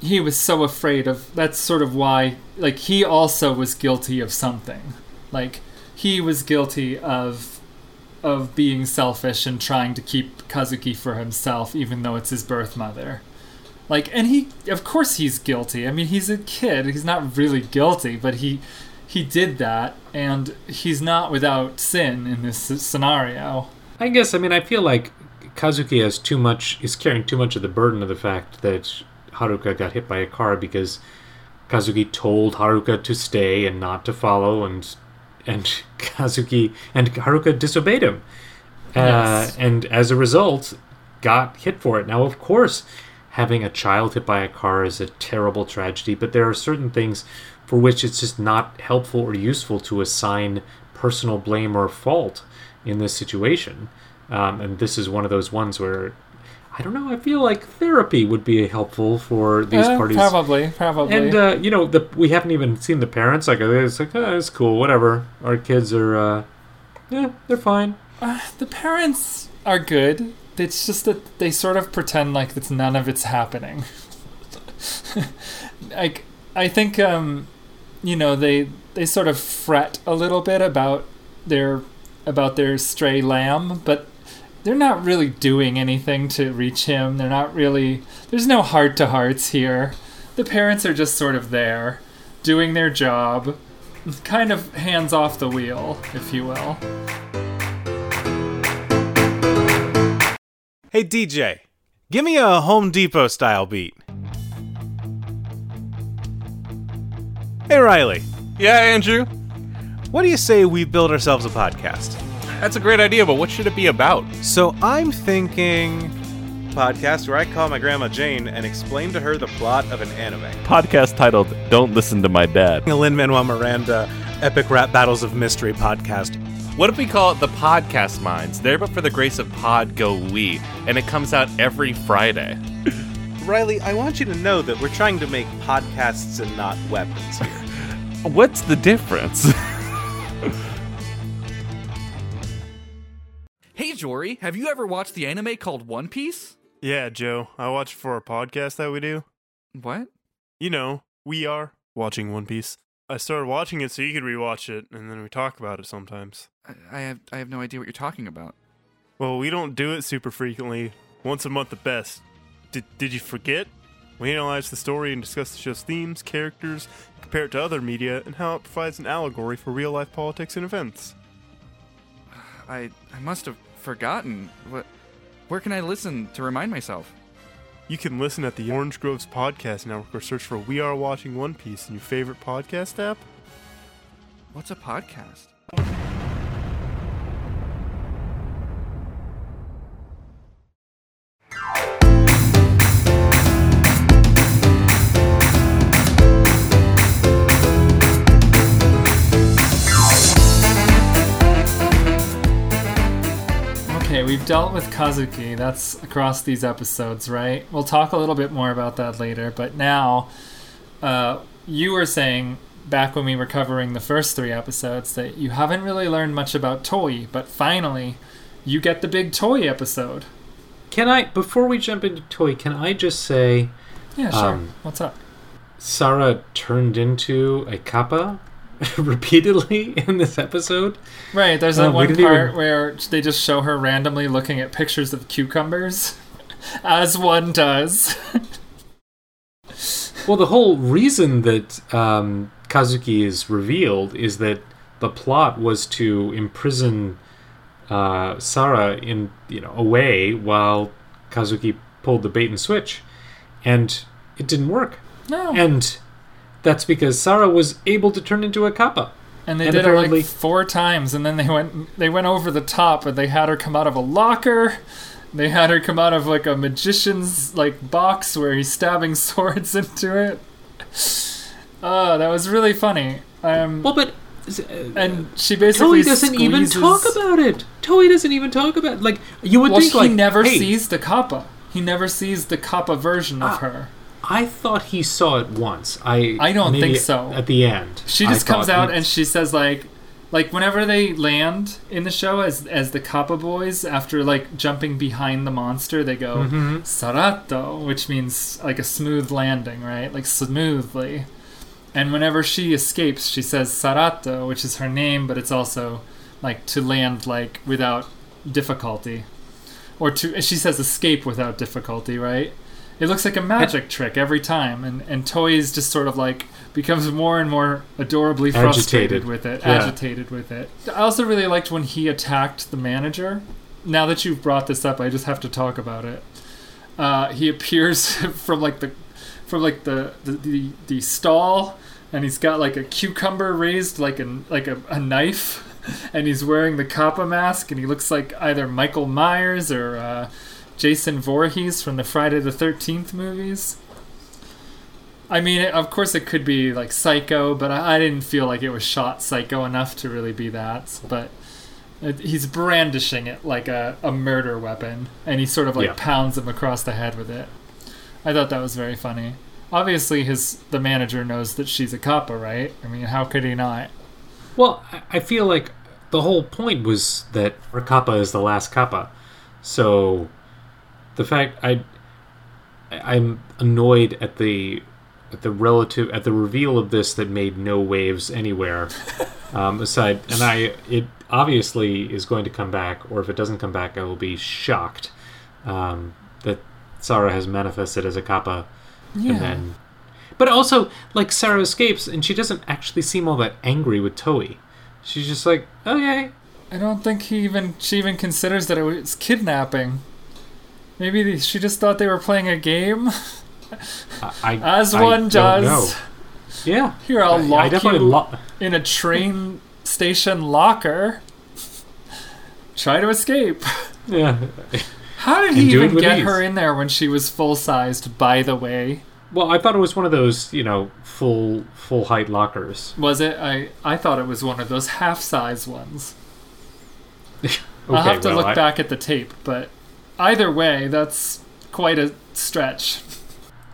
he was so afraid of that's sort of why like he also was guilty of something. Like he was guilty of of being selfish and trying to keep Kazuki for himself even though it's his birth mother. Like and he of course he's guilty. I mean, he's a kid. He's not really guilty, but he he did that and he's not without sin in this scenario. I guess I mean I feel like Kazuki has too much is carrying too much of the burden of the fact that Haruka got hit by a car because Kazuki told Haruka to stay and not to follow and and Kazuki and Haruka disobeyed him. Uh, Yes. and as a result got hit for it. Now of course having a child hit by a car is a terrible tragedy, but there are certain things for which it's just not helpful or useful to assign personal blame or fault in this situation. Um, and this is one of those ones where I don't know. I feel like therapy would be helpful for these Eh, parties. Probably, probably. And uh, you know, the we haven't even seen the parents. Like it's like, oh, it's cool, whatever. Our kids are, uh, yeah, they're fine. the parents are good. It's just that they sort of pretend like it's none of it's happening. like I think um you know they they sort of fret a little bit about their about their stray lamb, but they're not really doing anything to reach him. They're not really there's no heart to hearts here. The parents are just sort of there doing their job, kind of hands off the wheel, if you will. Hey DJ, give me a Home Depot style beat. Hey Riley, Yeah, Andrew. what do you say we build ourselves a podcast? That's a great idea, but what should it be about? So I'm thinking podcast where I call my grandma Jane and explain to her the plot of an anime. Podcast titled Don't Listen to My Dad. A Lin Manuel Miranda epic rap battles of mystery podcast. What if we call it the Podcast Minds? There but for the grace of Pod Go We, and it comes out every Friday. Riley, I want you to know that we're trying to make podcasts and not weapons here. What's the difference? Hey Jory, have you ever watched the anime called One Piece? Yeah, Joe. I watch for a podcast that we do. What? You know, we are watching One Piece. I started watching it so you could rewatch it, and then we talk about it sometimes. I, have I have no idea what you're talking about. Well, we don't do it super frequently. Once a month at best. Did, did you forget? We analyze the story and discuss the show's themes, characters, compare it to other media, and how it provides an allegory for real life politics and events. I I must have forgotten. What? Where can I listen to remind myself? You can listen at the Orange Groves Podcast Network or search for We Are Watching One Piece in your favorite podcast app. What's a podcast? We've dealt with Kazuki. That's across these episodes, right? We'll talk a little bit more about that later. But now, uh, you were saying back when we were covering the first three episodes that you haven't really learned much about Toi, but finally, you get the big Toi episode. Can I, before we jump into Toi, can I just say Yeah, sure. Um, What's up? Sarah turned into a kappa repeatedly in this episode? Right, there's that we one part even- where they just show her randomly looking at pictures of cucumbers, as one does. Well, the whole reason that um, Kazuki is revealed is that the plot was to imprison uh, Sarah in you know away while Kazuki pulled the bait and switch, and it didn't work. no. And that's because Sarah was able to turn into a kappa. And they And did it apparently- like four times, and then they went they went over the top, and they had her come out of a locker. They had her come out of like a magician's like box where he's stabbing swords into it. Oh, that was really funny. Um, Well, but and she basically Toi doesn't even talk about it. Toi doesn't even talk about like you would Well, think he like never hey, sees the kappa. He never sees the kappa version of Ah, her. I thought he saw it once. I I don't think so. At the end, She I just comes out and she says like like whenever they land in the show as as the Kappa boys after like jumping behind the monster they go Mm-hmm. sarato which means like a smooth landing right like smoothly and whenever she escapes she says sarato which is her name but it's also like to land like without difficulty or to she says escape without difficulty right it looks like a magic trick every time and and toys just sort of like becomes more and more adorably frustrated Agitated. with it Yeah. agitated with it i also really liked when he attacked the manager now that you've brought this up i just have to talk about it uh, he appears from like the from like the the, the the stall and he's got like a cucumber raised like a like a, a knife and he's wearing the kappa mask and he looks like either michael myers or uh, jason Voorhees from the friday the 13th movies I mean, of course, it could be like Psycho, but I, I didn't feel like it was shot Psycho enough to really be that. But it, he's brandishing it like a, a murder weapon, and he sort of like Yeah. pounds him across the head with it. I thought that was very funny. Obviously, his the manager knows that she's a kappa, right? I mean, how could he not? Well, I- feel like the whole point was that kappa is the last kappa. So the fact I I'm annoyed at the at the relative at the reveal of this that made no waves anywhere. um, aside, and I it obviously is going to come back, or if it doesn't come back, I will be shocked um, that Sarah has manifested as a kappa, Yeah. and then. But also, like Sarah escapes, and she doesn't actually seem all that angry with Toi. She's just like, okay, I don't think he even she even considers that it was kidnapping. Maybe they- she just thought they were playing a game, I, I as I one don't does. Yeah, Here, I'll I- lock I definitely you lo- in a train station locker. Try to escape. yeah. How did And he even get ease. her in there when she was full sized? By the way, Well, I thought it was one of those, you know, full full height lockers. was it? I I thought it was one of those half size ones. Okay, I'll have to well, look I- back at the tape, but either way, that's quite a stretch.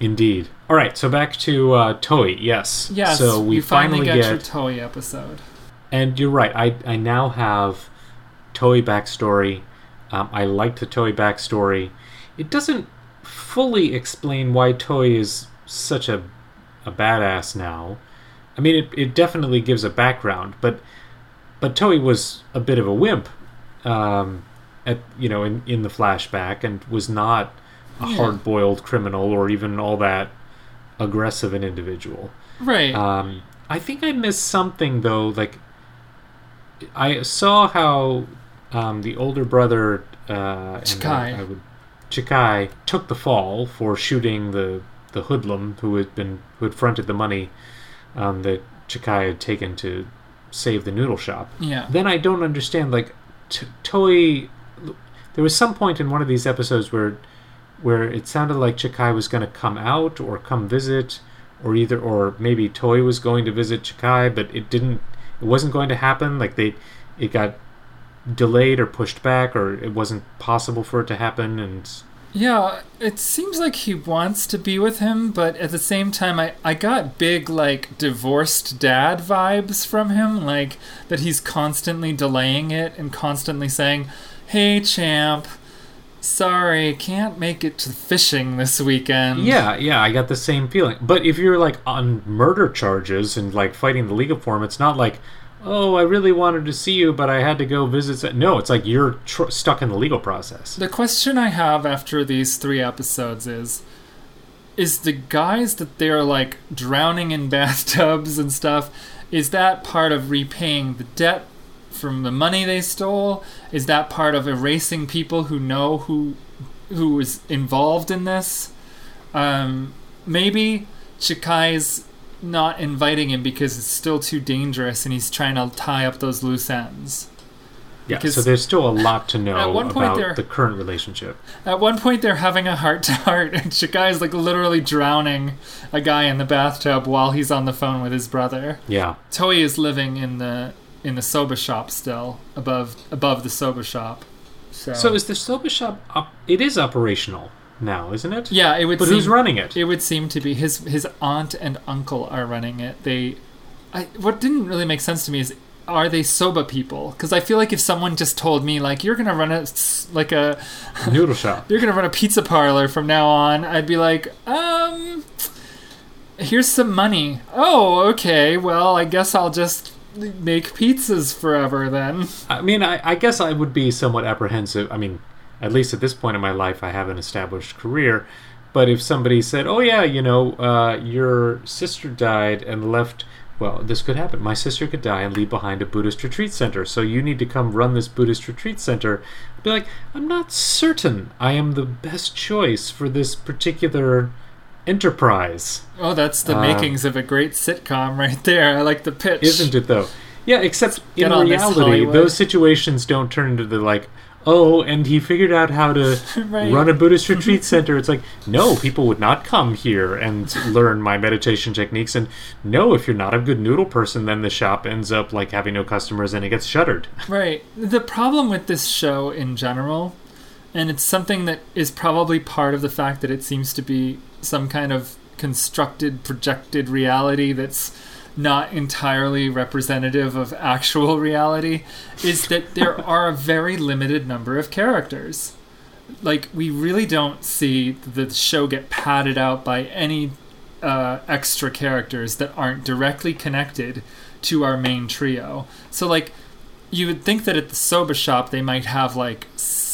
Indeed. All right, so back to uh, Toi. Yes. Yes, So we you finally, finally get, your Toi episode. and you're right. I I now have Toi backstory. Um, I like the Toi backstory. It doesn't fully explain why Toi is such a a badass now. I mean, it, it definitely gives a background, but but Toi was a bit of a wimp, um, at you know in in the flashback, and was not a Yeah. hard boiled criminal or even all that aggressive an individual. Right. Um, I think I missed something though. Like, I saw how um, the older brother uh, Chikai. Would Chikai took the fall for shooting the the hoodlum who had been who had fronted the money um, that Chikai had taken to save the noodle shop. yeah. Then I don't understand. Like, t- Toi, there was some point in one of these episodes where, where it sounded like Chikai was going to come out or come visit, or either, or maybe Toi was going to visit Chikai, but it didn't. It wasn't going to happen. Like they, it got delayed or pushed back, or it wasn't possible for it to happen. And Yeah, it seems like he wants to be with him, but at the same time, I, I got big, like, divorced dad vibes from him. Like, that he's constantly delaying it and constantly saying, Hey, champ, sorry, can't make it to fishing this weekend. yeah, yeah, I got the same feeling. But if you're like on murder charges and like fighting the League of Form, it's not like. Oh, I really wanted to see you, but I had to go visit. s-" No, it's like you're tr- stuck in the legal process. The question I have after these three episodes is is the guys that they're like drowning in bathtubs and stuff is that part of repaying the debt from the money they stole is that part of erasing people who know who who was involved in this um, maybe Chikai's not inviting him because it's still too dangerous and he's trying to tie up those loose ends Yeah, Because so there's still a lot to know at one point about the current relationship. At one point, they're having a heart to heart, and Chikai is like literally drowning a guy in the bathtub while he's on the phone with his brother. Yeah, Toi is living in the in the soba shop still, above above the soba shop. So, So is the soba shop up? It is operational now, isn't it? yeah, it would. But seem, who's running it? It would seem to be his his aunt and uncle are running it. They, I what didn't really make sense to me is. Are they soba people? Because I feel like if someone just told me like you're gonna run a like a Noodle shop. you're gonna run a pizza parlor from now on, I'd be like, um, here's some money. Oh, okay. Well, I guess I'll just make pizzas forever then. I mean, I, I guess I would be somewhat apprehensive. I mean, at least at this point in my life, I have an established career. But if somebody said, "Oh yeah, you know, uh, your sister died and left," well, this could happen. My sister could die and leave behind a Buddhist retreat center. So you need to come run this Buddhist retreat center. I'd be like, I'm not certain I am the best choice for this particular enterprise. Oh, that's the Uh, makings of a great sitcom right there. I like the pitch. Isn't it though? Yeah, except in reality, those situations don't turn into the like, oh, and he figured out how to Right. run a Buddhist retreat center. It's like, no, people would not come here and learn my meditation techniques. And no, if you're not a good noodle person, then the shop ends up like having no customers and it gets shuttered. Right. The problem with this show in general, and it's something that is probably part of the fact that it seems to be some kind of constructed, projected reality that's not entirely representative of actual reality, is that there are a very limited number of characters. Like, we really don't see the show get padded out by any uh, extra characters that aren't directly connected to our main trio. So, like, you would think that at the soba shop they might have like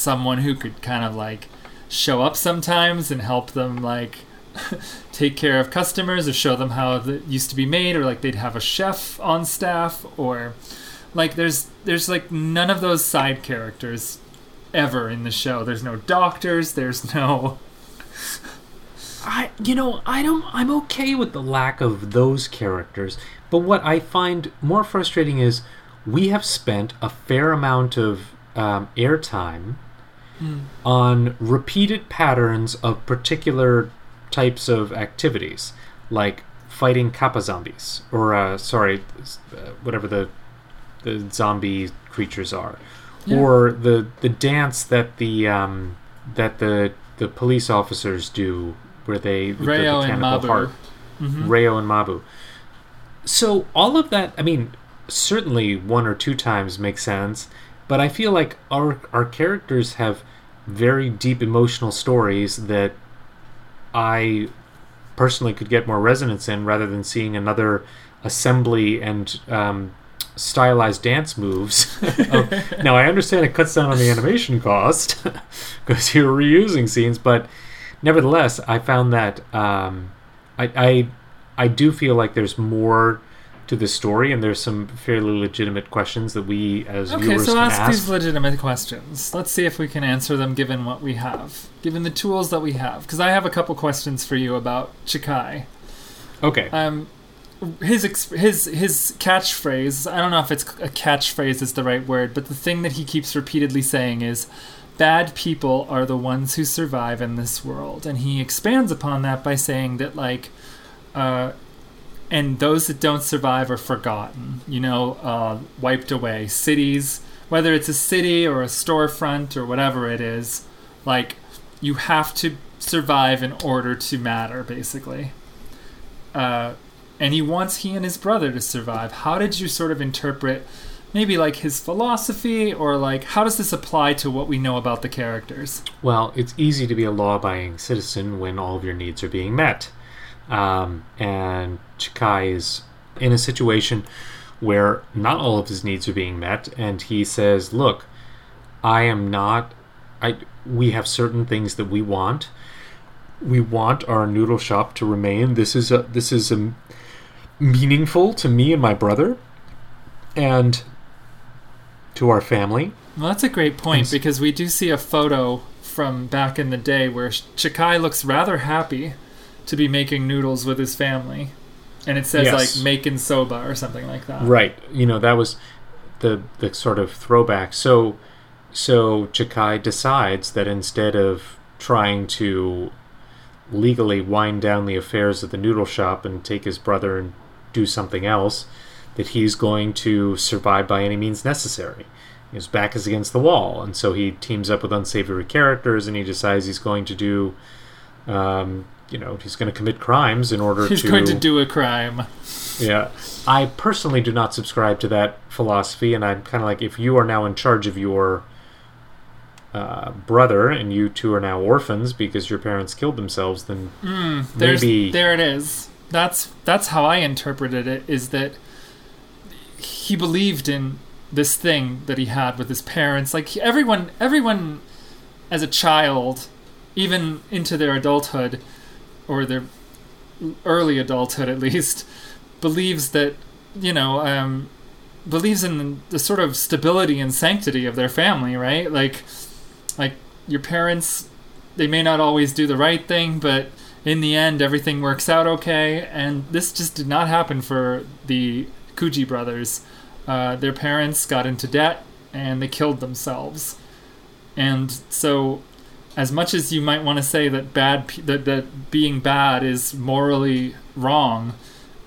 someone who could kind of like show up sometimes and help them like take care of customers or show them how it used to be made or like they'd have a chef on staff or like there's there's like none of those side characters ever in the show there's no doctors there's no I, you know, I don't. I'm okay with the lack of those characters, but what I find more frustrating is we have spent a fair amount of um, airtime on repeated patterns of particular types of activities, like fighting kappa zombies, or uh, sorry, uh, whatever the the zombie creatures are, Yeah. or the the dance that the um, that the the police officers do, where they with the Reo and Mabu. heart. Mhm. Reo and Mabu. So all of that, I mean, certainly one or two times makes sense, but I feel like our our characters have very deep emotional stories that I personally could get more resonance in rather than seeing another assembly and um, stylized dance moves. of- now I understand it cuts down on the animation cost because you're reusing scenes, but nevertheless, I found that um, I, I I do feel like there's more to the story, and there's some fairly legitimate questions that we as Okay, viewers so can ask, Okay, so ask. these legitimate questions. Let's see if we can answer them given what we have, given the tools that we have. Because I have a couple questions for you about Chikai. okay, Um, his ex- his his catchphrase. I don't know if it's a catchphrase is the right word, but the thing that he keeps repeatedly saying is, "Bad people are the ones who survive in this world," and he expands upon that by saying that like, uh, and those that don't survive are forgotten. You know, uh, wiped away. Cities, whether it's a city or a storefront or whatever it is, like you have to survive in order to matter, basically uh, and he wants he and his brother to survive. How did you sort of interpret maybe like his philosophy or like how does this apply to what we know about the characters? Well, it's easy to be a law-abiding citizen when all of your needs are being met. Um, and Chikai is in a situation where not all of his needs are being met, and he says, "Look, I am not. I we have certain things that we want. We want our noodle shop to remain. This is a this is a meaningful to me and my brother, and to our family." Well, that's a great point because we do see a photo from back in the day where Chikai looks rather happy to be making noodles with his family. And it says Yes. like making soba or something like that. Right. You know, that was the the sort of throwback. So so Chikai decides that instead of trying to legally wind down the affairs of the noodle shop and take his brother and do something else, that he's going to survive by any means necessary. His back is against the wall, and so he teams up with unsavory characters, and he decides he's going to do, um, you know, he's going to commit crimes in order He's to. going to do a crime. Yeah. I personally do not subscribe to that philosophy, and I'm kind of like, if you are now in charge of your uh, brother and you two are now orphans because your parents killed themselves, then There's, maybe. there it is. That's that's how I interpreted it. Is that he believed in this thing that he had with his parents. Like everyone, everyone, as a child, even into their adulthood, or their early adulthood at least, believes that you know um, believes in the sort of stability and sanctity of their family, right? Like, like your parents, they may not always do the right thing, but in the end, everything works out okay. And this just did not happen for the Kuji brothers. Uh, their parents got into debt and they killed themselves. And so, as much as you might want to say that bad, that that being bad is morally wrong,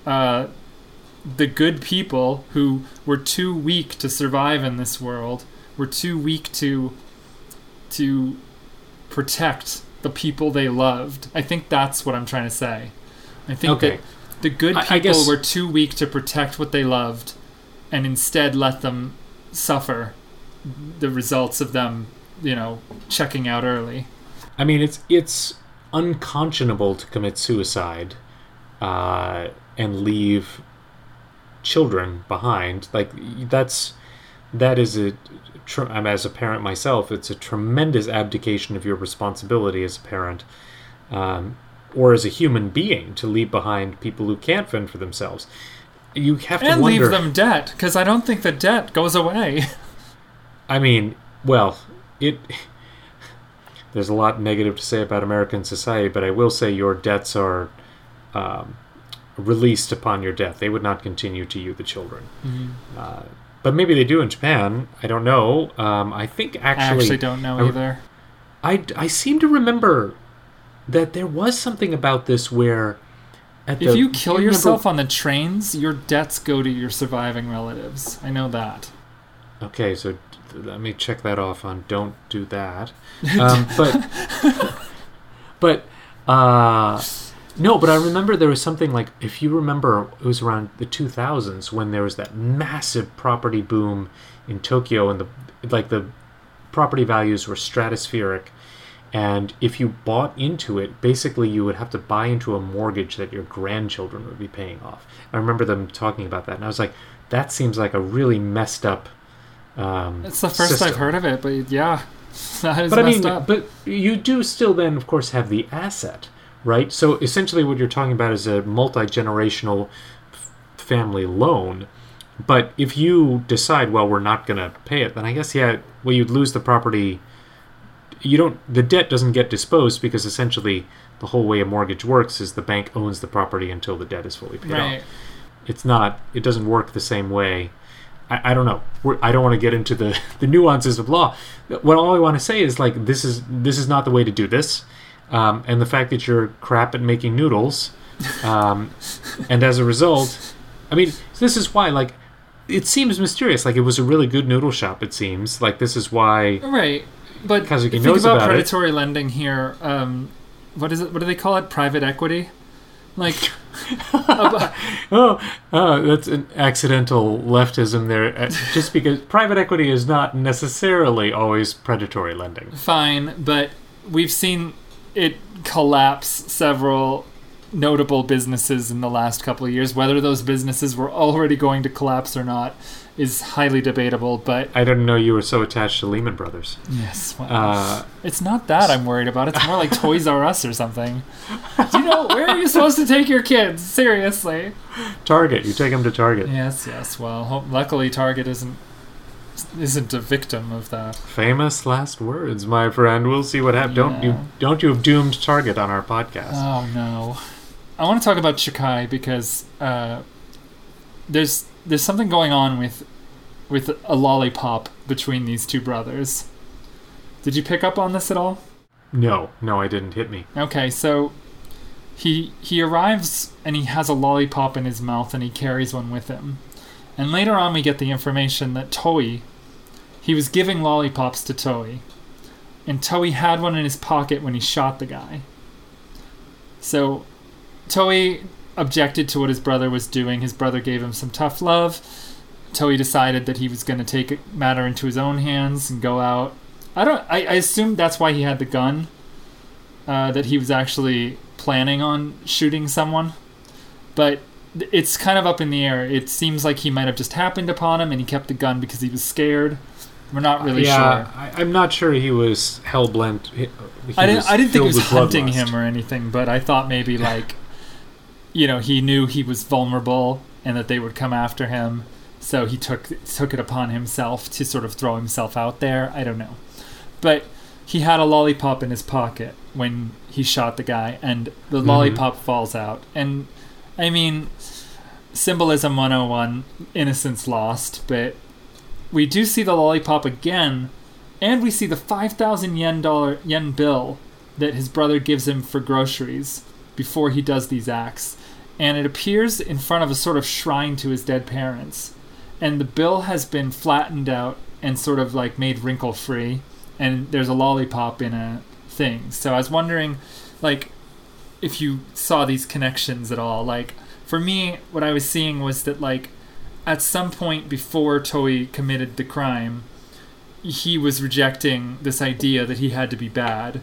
uh, the good people who were too weak to survive in this world were too weak to to protect the people they loved. I think that's what I'm trying to say. I think Okay. that the good I- people I guess- were too weak to protect what they loved and instead let them suffer the results of them, you know, checking out early. I mean, it's it's unconscionable to commit suicide uh, and leave children behind. Like that's that is a. Tr- I'm as a parent myself. It's a tremendous abdication of your responsibility as a parent, um, or as a human being, to leave behind people who can't fend for themselves. You have to And wonder. leave them debt, because I don't think the debt goes away. I mean, well, it. There's a lot negative to say about American society, but I will say your debts are um, released upon your death. They would not continue to you, the children. Uh, but maybe they do in Japan. I don't know. Um, I think I actually, actually don't know I- either. I, I seem to remember that there was something about this where. At If the, you kill remember- yourself on the trains, your debts go to your surviving relatives. I know that. Okay, so let me check that off on don't do that. Um, but but uh, no, but I remember there was something like if you remember, it was around the 2000s when there was that massive property boom in Tokyo, and the like the property values were stratospheric, And if you bought into it, basically you would have to buy into a mortgage that your grandchildren would be paying off. I remember them talking about that, and I was like, that seems like a really messed up. Um, It's the first system. I've heard of it, but yeah, that is But I mean, up. but you do still then, of course, have the asset, right? So essentially, what you're talking about is a multi generational f- family loan. But if you decide, well, we're not going to pay it, then I guess yeah, well, you'd lose the property. You don't. The debt doesn't get disposed because essentially the whole way a mortgage works is the bank owns the property until the debt is fully paid right. off. It's not. It doesn't work the same way. I, I don't know. We're, I don't want to get into the, the nuances of law. What all I want to say is like this is this is not the way to do this, um, and the fact that you're crap at making noodles, um, and as a result, I mean this is why like it seems mysterious. Like it was a really good noodle shop. It seems like this is why. Right. But Kazuki think knows about about it. predatory lending here. Um, what is it? What do they call it? Private equity. Like, Oh, oh, that's an accidental leftism there. Uh, Just because private equity is not necessarily always predatory lending. fine, but we've seen it collapse several notable businesses in the last couple of years. Whether those businesses were already going to collapse or not is highly debatable. But I didn't know you were so attached to Lehman Brothers. yes, well, Uh, it's not that I'm worried about. It's more like Toys R Us or something. Do you know where are you supposed to take your kids? Seriously. Target, you take them to Target. Yes, yes. Well, ho- luckily Target isn't isn't a victim of that. Famous last words, my friend. We'll see what happens. Don't you don't you have doomed Target on our podcast? Oh no. I want to talk about Chikai because uh, there's there's something going on with with a lollipop between these two brothers. Did you pick up on this at all? no, no, I didn't hit me. Okay, so he he arrives and he has a lollipop in his mouth and he carries one with him. And later on we get the information that Toi he was giving lollipops to Toi. And Toi had one in his pocket when he shot the guy. So Toi objected to what his brother was doing. His brother gave him some tough love. Toi decided that he was going to take a matter into his own hands and go out. I don't. I, I assume that's why he had the gun uh, that he was actually planning on shooting someone. But it's kind of up in the air. It seems like he might have just happened upon him and he kept the gun because he was scared. We're not really yeah, sure. I, I'm not sure he was hell he I didn't. I didn't think he was hunting bloodlust. him or anything, but I thought maybe like, you know, he knew he was vulnerable and that they would come after him, so he took took it upon himself to sort of throw himself out there. I don't know, but he had a lollipop in his pocket when he shot the guy, and the Mm-hmm. lollipop falls out. And I mean, symbolism 101, innocence lost, but we do see the lollipop again, and we see the 5,000 yen dollar yen bill that his brother gives him for groceries before he does these acts. And it appears in front of a sort of shrine to his dead parents. And the bill has been flattened out and sort of like made wrinkle free. And there's a lollipop in a thing. So I was wondering, like, if you saw these connections at all. Like, for me, what I was seeing was that, like, at some point before Toi committed the crime, he was rejecting this idea that he had to be bad.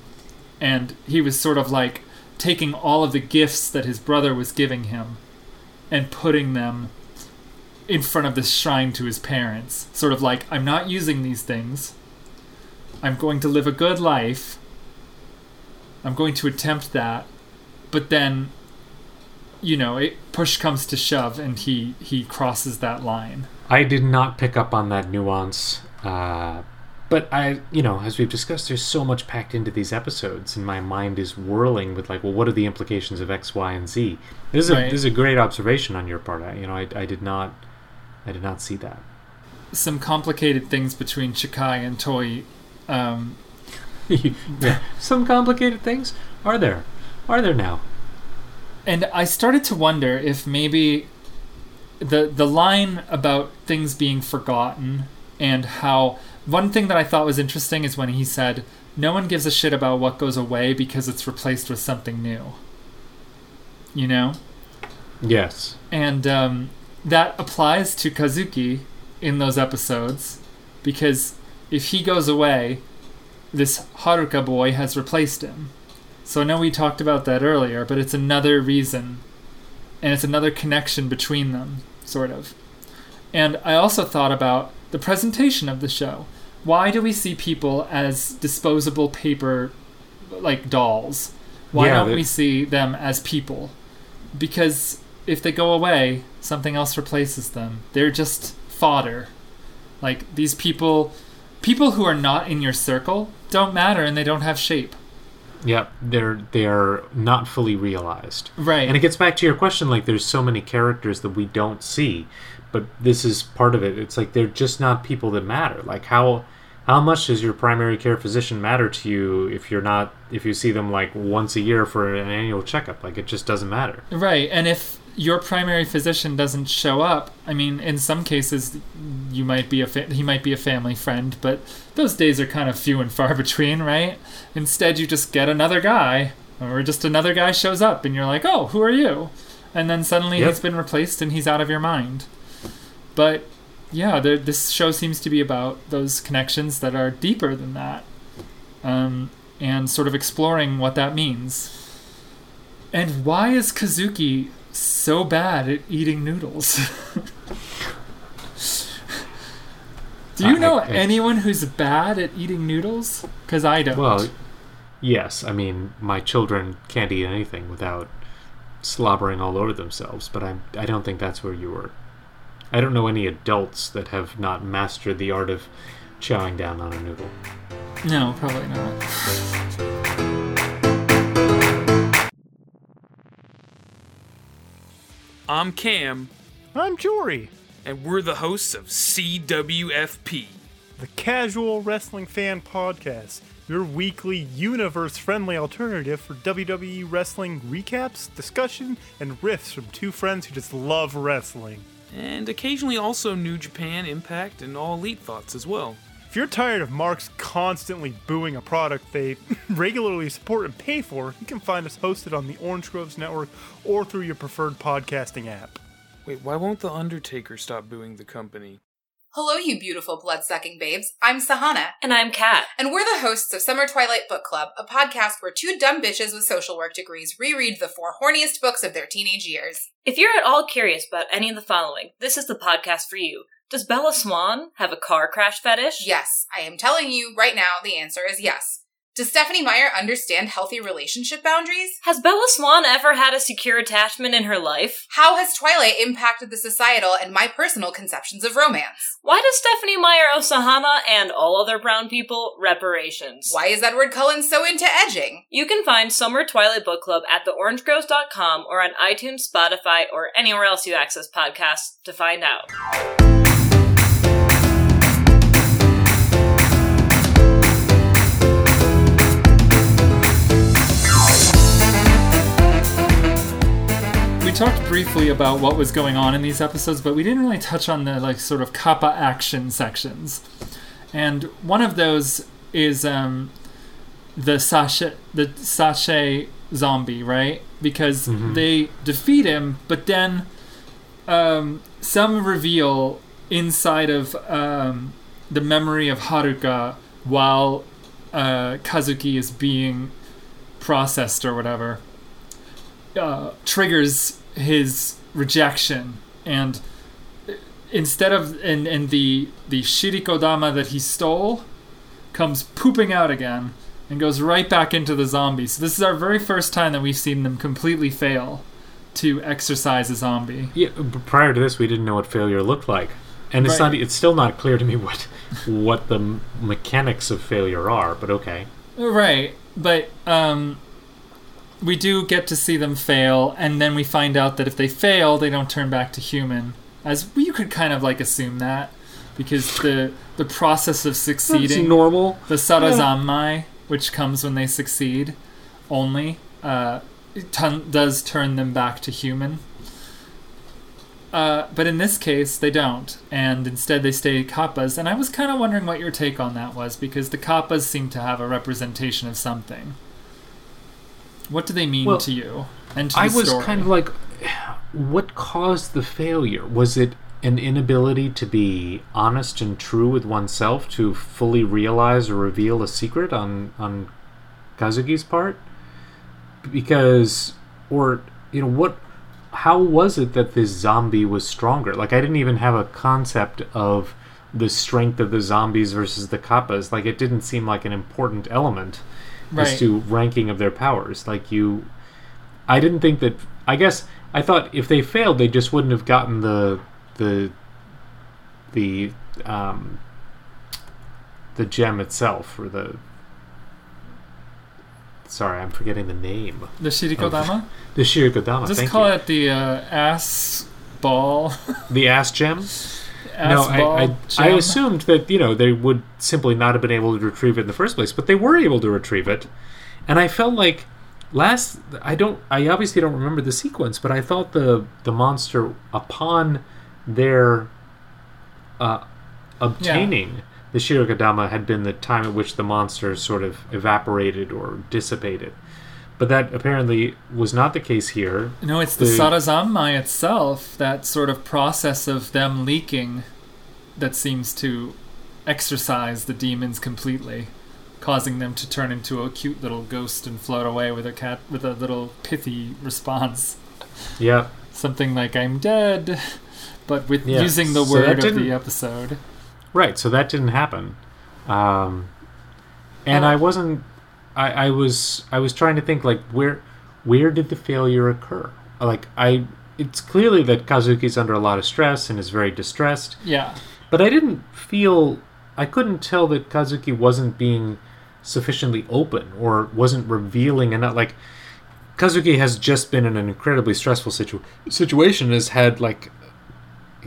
And he was sort of like taking all of the gifts that his brother was giving him and putting them in front of this shrine to his parents. Sort of like, I'm not using these things. I'm going to live a good life. I'm going to attempt that. But then, you know, it, push comes to shove and he, he crosses that line. I did not pick up on that nuance. Uh, but I, you know, as we've discussed, there's so much packed into these episodes, and my mind is whirling with like, well, what are the implications of X, Y, and Z? This is a this is a great observation on your part. I, you know, I, I did not, I did not see that. Some complicated things between Chikai and Toi. Um, yeah. Some complicated things are there, are there now? And I started to wonder if maybe the the line about things being forgotten and how one thing that I thought was interesting is when he said no one gives a shit about what goes away because it's replaced with something new. You know? Yes. And um, that applies to Kazuki in those episodes because if he goes away, this Haruka boy has replaced him. So I know we talked about that earlier, but it's another reason, and it's another connection between them, sort of. And I also thought about the presentation of the show. Why do we see people as disposable paper, like dolls? Why Yeah, don't they- we see them as people? Because if they go away, something else replaces them. They're just fodder. Like these people, people who are not in your circle don't matter and they don't have shape. Yep, they're they're not fully realized. Right. And it gets back to your question like there's so many characters that we don't see, but this is part of it. It's like they're just not people that matter. Like how how much does your primary care physician matter to you if you're not if you see them like once a year for an annual checkup? Like it just doesn't matter. Right, and if your primary physician doesn't show up, I mean, in some cases, you might be a fa- he might be a family friend, but those days are kind of few and far between, right? Instead, you just get another guy, or just another guy shows up, and you're like, "Oh, who are you?" And then suddenly Yep. he's been replaced, and he's out of your mind. But yeah, there, this show seems to be about those connections that are deeper than that, um, and sort of exploring what that means. And why is Kazuki so bad at eating noodles? Do you I- know I- anyone who's bad at eating noodles? Because I don't. Well, yes, I mean my children can't eat anything without slobbering all over themselves, but I I don't think that's where you were. I don't know any adults that have not mastered the art of chowing down on a noodle. no, probably not. I'm Cam, I'm Jory, and we're the hosts of CWFP. the Casual Wrestling Fan Podcast, your weekly universe friendly alternative for WWE wrestling recaps, discussion, and riffs from two friends who just love wrestling. And occasionally also New Japan, Impact, and All Elite thoughts as well. If you're tired of Marks constantly booing a product they regularly support and pay for, you can find us hosted on the Orange Groves Network or through your preferred podcasting app. Wait, why won't The Undertaker stop booing the company? Hello, you beautiful blood sucking babes. I'm Sahana, And I'm Kat. and we're the hosts of Summer Twilight Book Club, a podcast where two dumb bitches with social work degrees reread the four horniest books of their teenage years. If you're at all curious about any of the following, this is the podcast for you. Does Bella Swan have a car crash fetish? Yes, I am telling you right now, the answer is yes. Does Stephenie Meyer understand healthy relationship boundaries? Has Bella Swan ever had a secure attachment in her life? How has Twilight impacted the societal and my personal conceptions of romance? Why does Stephenie Meyer owe Sahana and all other brown people reparations? Why is Edward Cullen so into edging? You can find Summer Twilight Book Club at theorangegroves.com or on iTunes, Spotify, or anywhere else you access podcasts to find out. We talked briefly about what was going on in these episodes, but we didn't really touch on the like sort of kappa action sections. And one of those is um, the sachet, the sachet zombie, right? Because they defeat him, but then um, some reveal inside of um, the memory of Haruka while uh, Kazuki is being processed or whatever uh, triggers his rejection and instead of and, and the the shirikodama that he stole comes pooping out again and goes right back into the zombie so this is our very first time that we've seen them completely fail to exercise a zombie Yeah, prior to this, we didn't know what failure looked like, and it's Right. not. It's still not clear to me what what the mechanics of failure are. But okay, Right, but um, we do get to see them fail, and then we find out that if they fail, they don't turn back to human. As you could kind of like assume that, because the the process of succeeding, normal. the sarazanmai, which comes when they succeed, only uh, ton- does turn them back to human. Uh, but in this case, they don't, and instead they stay kappas. And I was kind of wondering what your take on that was, because the kappas seem to have a representation of something. What do they mean Well, to you and to I was story? kind of like, what caused the failure? Was it an inability to be honest and true with oneself to fully realize or reveal a secret on on Kazuki's part because or you know what how was it that this zombie was stronger like i didn't even have a concept of the strength of the zombies versus the kappas like it didn't seem like an important element Right. as to ranking of their powers like you i didn't think that i guess i thought if they failed they just wouldn't have gotten the the the um the gem itself or the sorry i'm forgetting the name The Shirikodama? the Shirikodama. Just call you. it the uh, ass ball. the ass gem. no, I, I, I assumed that you know they would simply not have been able to retrieve it in the first place, but they were able to retrieve it, and I felt like last I don't I obviously don't remember the sequence, but I thought the the monster upon their uh, obtaining the Shirikodama had been the time at which the monster sort of evaporated or dissipated. But that apparently was not the case here. No, it's the, Sarazanmai itself, that sort of process of them leaking that seems to exorcise the demons completely, causing them to turn into a cute little ghost and float away with a cat with a little pithy response. Yeah. Something like I'm dead, but with Yeah, using the so word of the episode. Right, so that didn't happen. Um, and I wasn't I, I was I was trying to think like where where did the failure occur? Like I it's clearly that Kazuki's under a lot of stress and is very distressed. Yeah. But I didn't feel I couldn't tell that Kazuki wasn't being sufficiently open or wasn't revealing enough like Kazuki has just been in an incredibly stressful situ- situation has had like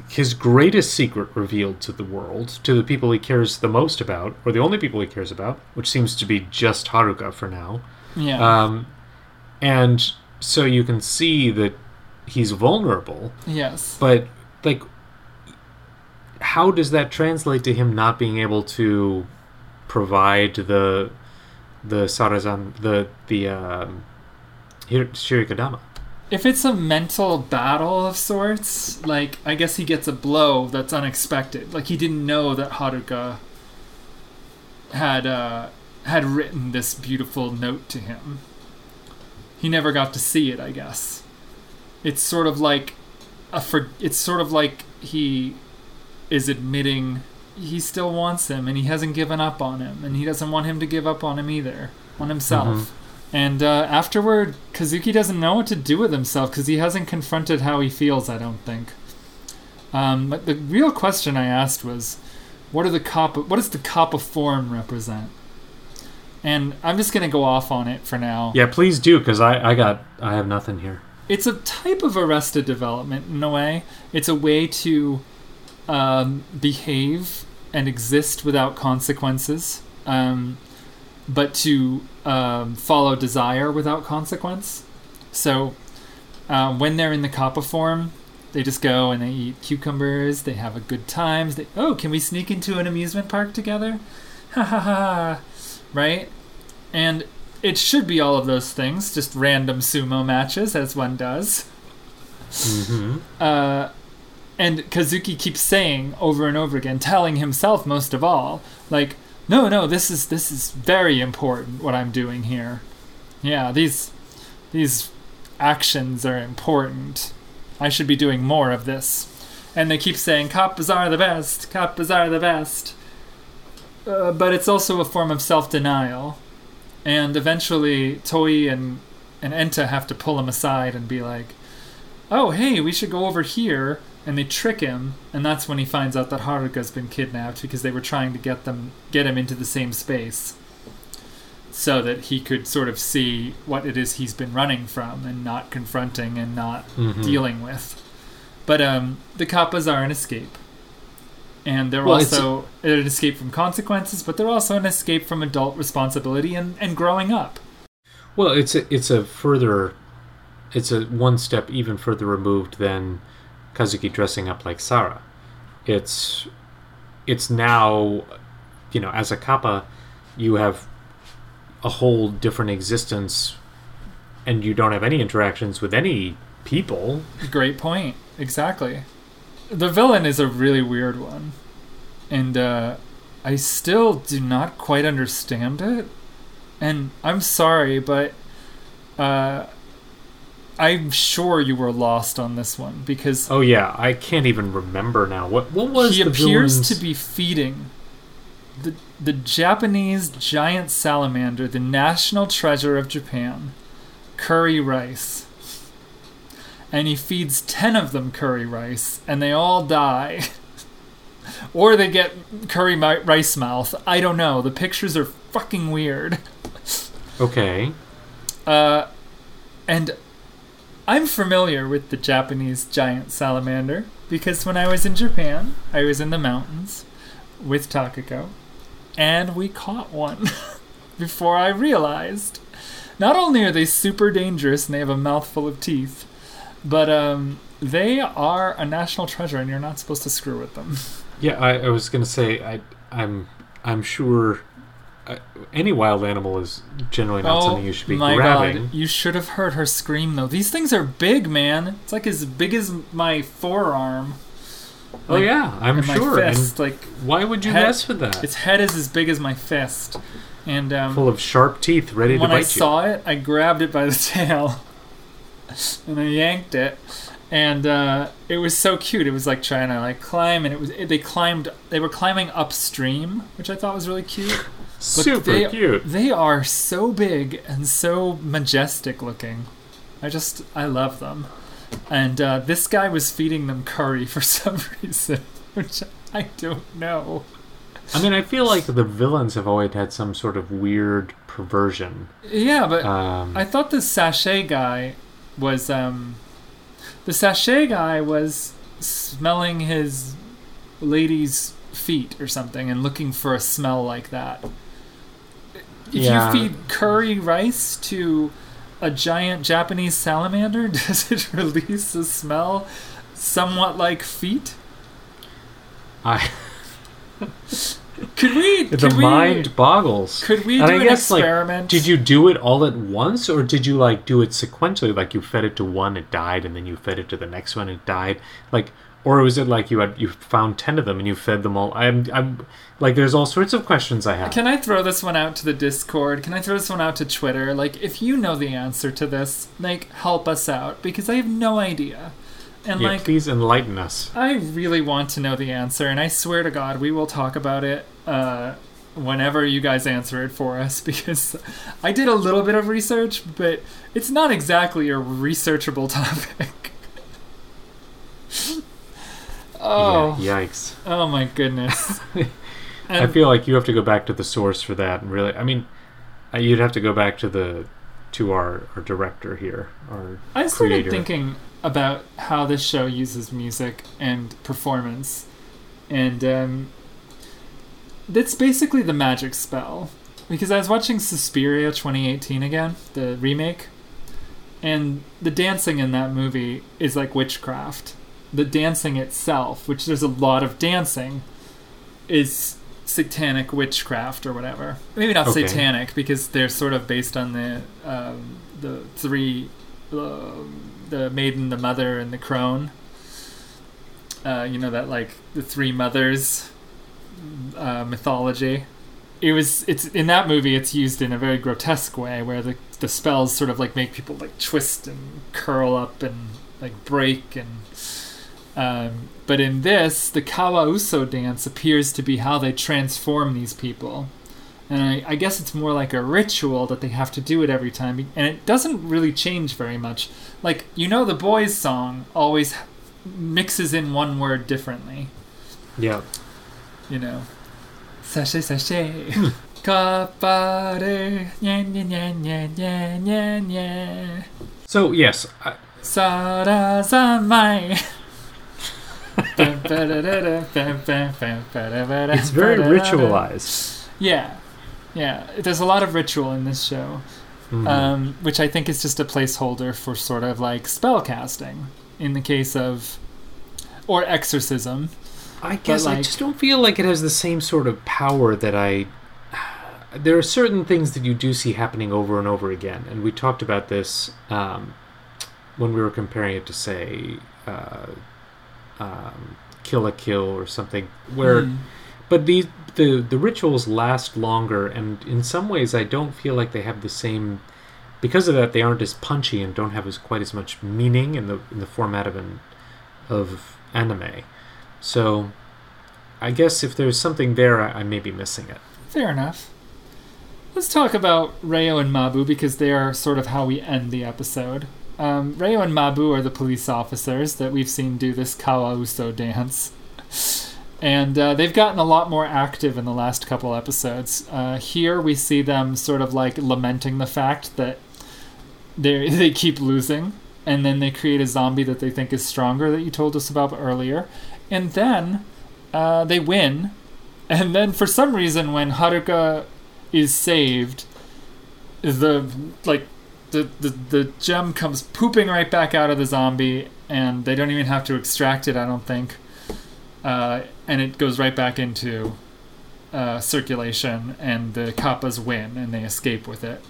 his greatest secret revealed to the world, to the people he cares the most about, or the only people he cares about, which seems to be just Haruka for now. Yeah. Um, and so you can see that he's vulnerable. Yes. But like, how does that translate to him not being able to provide the the Sarazan the the um, Hir- Shirikodama? If it's a mental battle of sorts, like I guess he gets a blow that's unexpected. Like he didn't know that Haruka had uh, had written this beautiful note to him. He never got to see it, I guess. It's sort of like a for, it's sort of like he is admitting he still wants him and he hasn't given up on him and he doesn't want him to give up on him either, on himself. Mhm. And uh, afterward, Kazuki doesn't know what to do with himself because he hasn't confronted how he feels. I don't think. Um, but the real question I asked was, what are the kappa? What does the kappa form represent? And I'm just gonna go off on it for now. Yeah, please do, because I, I got I have nothing here. It's a type of arrested development in a way. It's a way to um, behave and exist without consequences, um, but to um, follow desire without consequence. So um, when they're in the kappa form, they just go and they eat cucumbers. They have a good time. They, oh, can we sneak into an amusement park together? Ha ha ha! Right? And it should be all of those things, just random sumo matches, as one does. Mm-hmm. Uh, and Kazuki keeps saying over and over again, telling himself most of all, like, no, no, this is this is very important what I'm doing here. Yeah, these these actions are important. I should be doing more of this. And they keep saying, Kappas are the best, Kappas are the best. Uh, but it's also a form of self denial. And eventually, Toi and, and Enta have to pull him aside and be like, oh, hey, we should go over here. And they trick him, and that's when he finds out that Haruka's been kidnapped because they were trying to get them get him into the same space so that he could sort of see what it is he's been running from and not confronting and not Mhm. dealing with. But um, the kappas are an escape. And they're Well, also an escape from consequences, but they're also an escape from adult responsibility and, and growing up. Well, it's a, it's a further, it's a one step even further removed than Kazuki dressing up like Sara. It's, it's now, you know, as a kappa, you have a whole different existence, and you don't have any interactions with any people. Great point. Exactly. the villain is a really weird one, and uh, I still do not quite understand it. And I'm sorry, but uh, I'm sure you were lost on this one because Oh yeah, I can't even remember now. What what was he appears villain's- to be feeding the the Japanese giant salamander, the national treasure of Japan, curry rice. And he feeds 10 of them curry rice and they all die. or they get curry mi- rice mouth. I don't know. The pictures are fucking weird. Okay. Uh, and I'm familiar with the Japanese giant salamander because when I was in Japan, I was in the mountains with Takako, and we caught one before I realized. Not only are they super dangerous and they have a mouthful of teeth, but um, they are a national treasure, and you're not supposed to screw with them. Yeah, I, I was gonna say I I'm I'm sure uh, any wild animal is generally not something you should be Oh my grabbing. god! You should have heard her scream though. These things are big, man. It's like as big as my forearm. Oh Like, yeah, I'm and my sure. and fist, like why would you head- mess with that? Its head is as big as my fist, and um, Full of sharp teeth, ready to when bite I you. saw it, I grabbed it by the tail and I yanked it, and uh, it was so cute. It was like trying to like climb, and it was it, they climbed. They were climbing upstream, which I thought was really cute. Super they, cute. They are so big and so majestic looking. I just I love them. And uh, this guy was feeding them curry for some reason, which I don't know. I mean, I feel like the villains have always had some sort of weird perversion. Yeah, but Um, I thought the sachet guy was um the sachet guy was smelling his lady's feet or something and looking for a smell like that. If Yeah. you feed curry rice to a giant Japanese salamander, does it release a smell somewhat like feet? I Could we the could we- mind boggles. could we And do I an guess, like, experiment? did you do it all at once, or did you like do it sequentially? Like you fed it to one, it died, and then you fed it to the next one, it died. Like, or was it like you had you found ten of them and you fed them all? I'm I'm like there's all sorts of questions I have. Can I throw this one out to the Discord? Can I throw this one out to Twitter? Like, if you know the answer to this, like, help us out because I have no idea. And yeah, like, please enlighten us. I really want to know the answer, and I swear to God, we will talk about it uh, whenever you guys answer it for us because I did a little bit of research, but it's not exactly a researchable topic. Oh, Yeah, yikes. oh my goodness. I feel like you have to go back to the source for that. And really, I mean, uh, you'd have to go back to the to our, our director here, our I started creator. thinking about how this show uses music and performance, and um, that's basically the magic spell. Because I was watching Suspiria 2018 again, the remake, and the dancing in that movie is like witchcraft. The dancing itself, which there's a lot of dancing, is satanic witchcraft or whatever. Maybe not Okay. satanic because they're sort of based on the um, the three, uh, the maiden, the mother, and the crone. Uh, you know that like the three mothers uh, mythology. It was it's in that movie. It's used in a very grotesque way where the the spells sort of like make people like twist and curl up and like break and um, but in this, the Kawauso dance appears to be how they transform these people. And I, I guess it's more like a ritual that they have to do it every time. And it doesn't really change very much. Like, you know, the boys' song always mixes in one word differently. Yeah. You know, sashay sashay. Kapare, nya nya nya nya nya nya nya. So yes, I, Sarazanmai. it's very ritualized. Yeah, yeah. There's a lot of ritual in this show, Mhm. um, which I think is just a placeholder for sort of like spell casting in the case of, or exorcism. I guess I just don't feel like it has the same sort of power that I. There are certain things that you do see happening over and over again, and we talked about this um, when we were comparing it to, say, uh, um, Kill la Kill or something, where Hmm. but these the the rituals last longer, and in some ways, I don't feel like they have the same. Because of that, they aren't as punchy and don't have as quite as much meaning in the in the format of an of anime. So, I guess if there's something there, I, I may be missing it. Fair enough. Let's talk about Reo and Mabu because they are sort of how we end the episode. Um, Reo and Mabu are the police officers that we've seen do this Kawauso dance. And uh, they've gotten a lot more active in the last couple episodes. Uh, here we see them sort of like lamenting the fact that they they keep losing, and then they create a zombie that they think is stronger that you told us about earlier, and then uh, they win, and then for some reason when Haruka is saved, the like the, the the gem comes pooping right back out of the zombie, and they don't even have to extract it. I don't think, uh, and it goes right back into uh, circulation, and the kappas win, and they escape with it.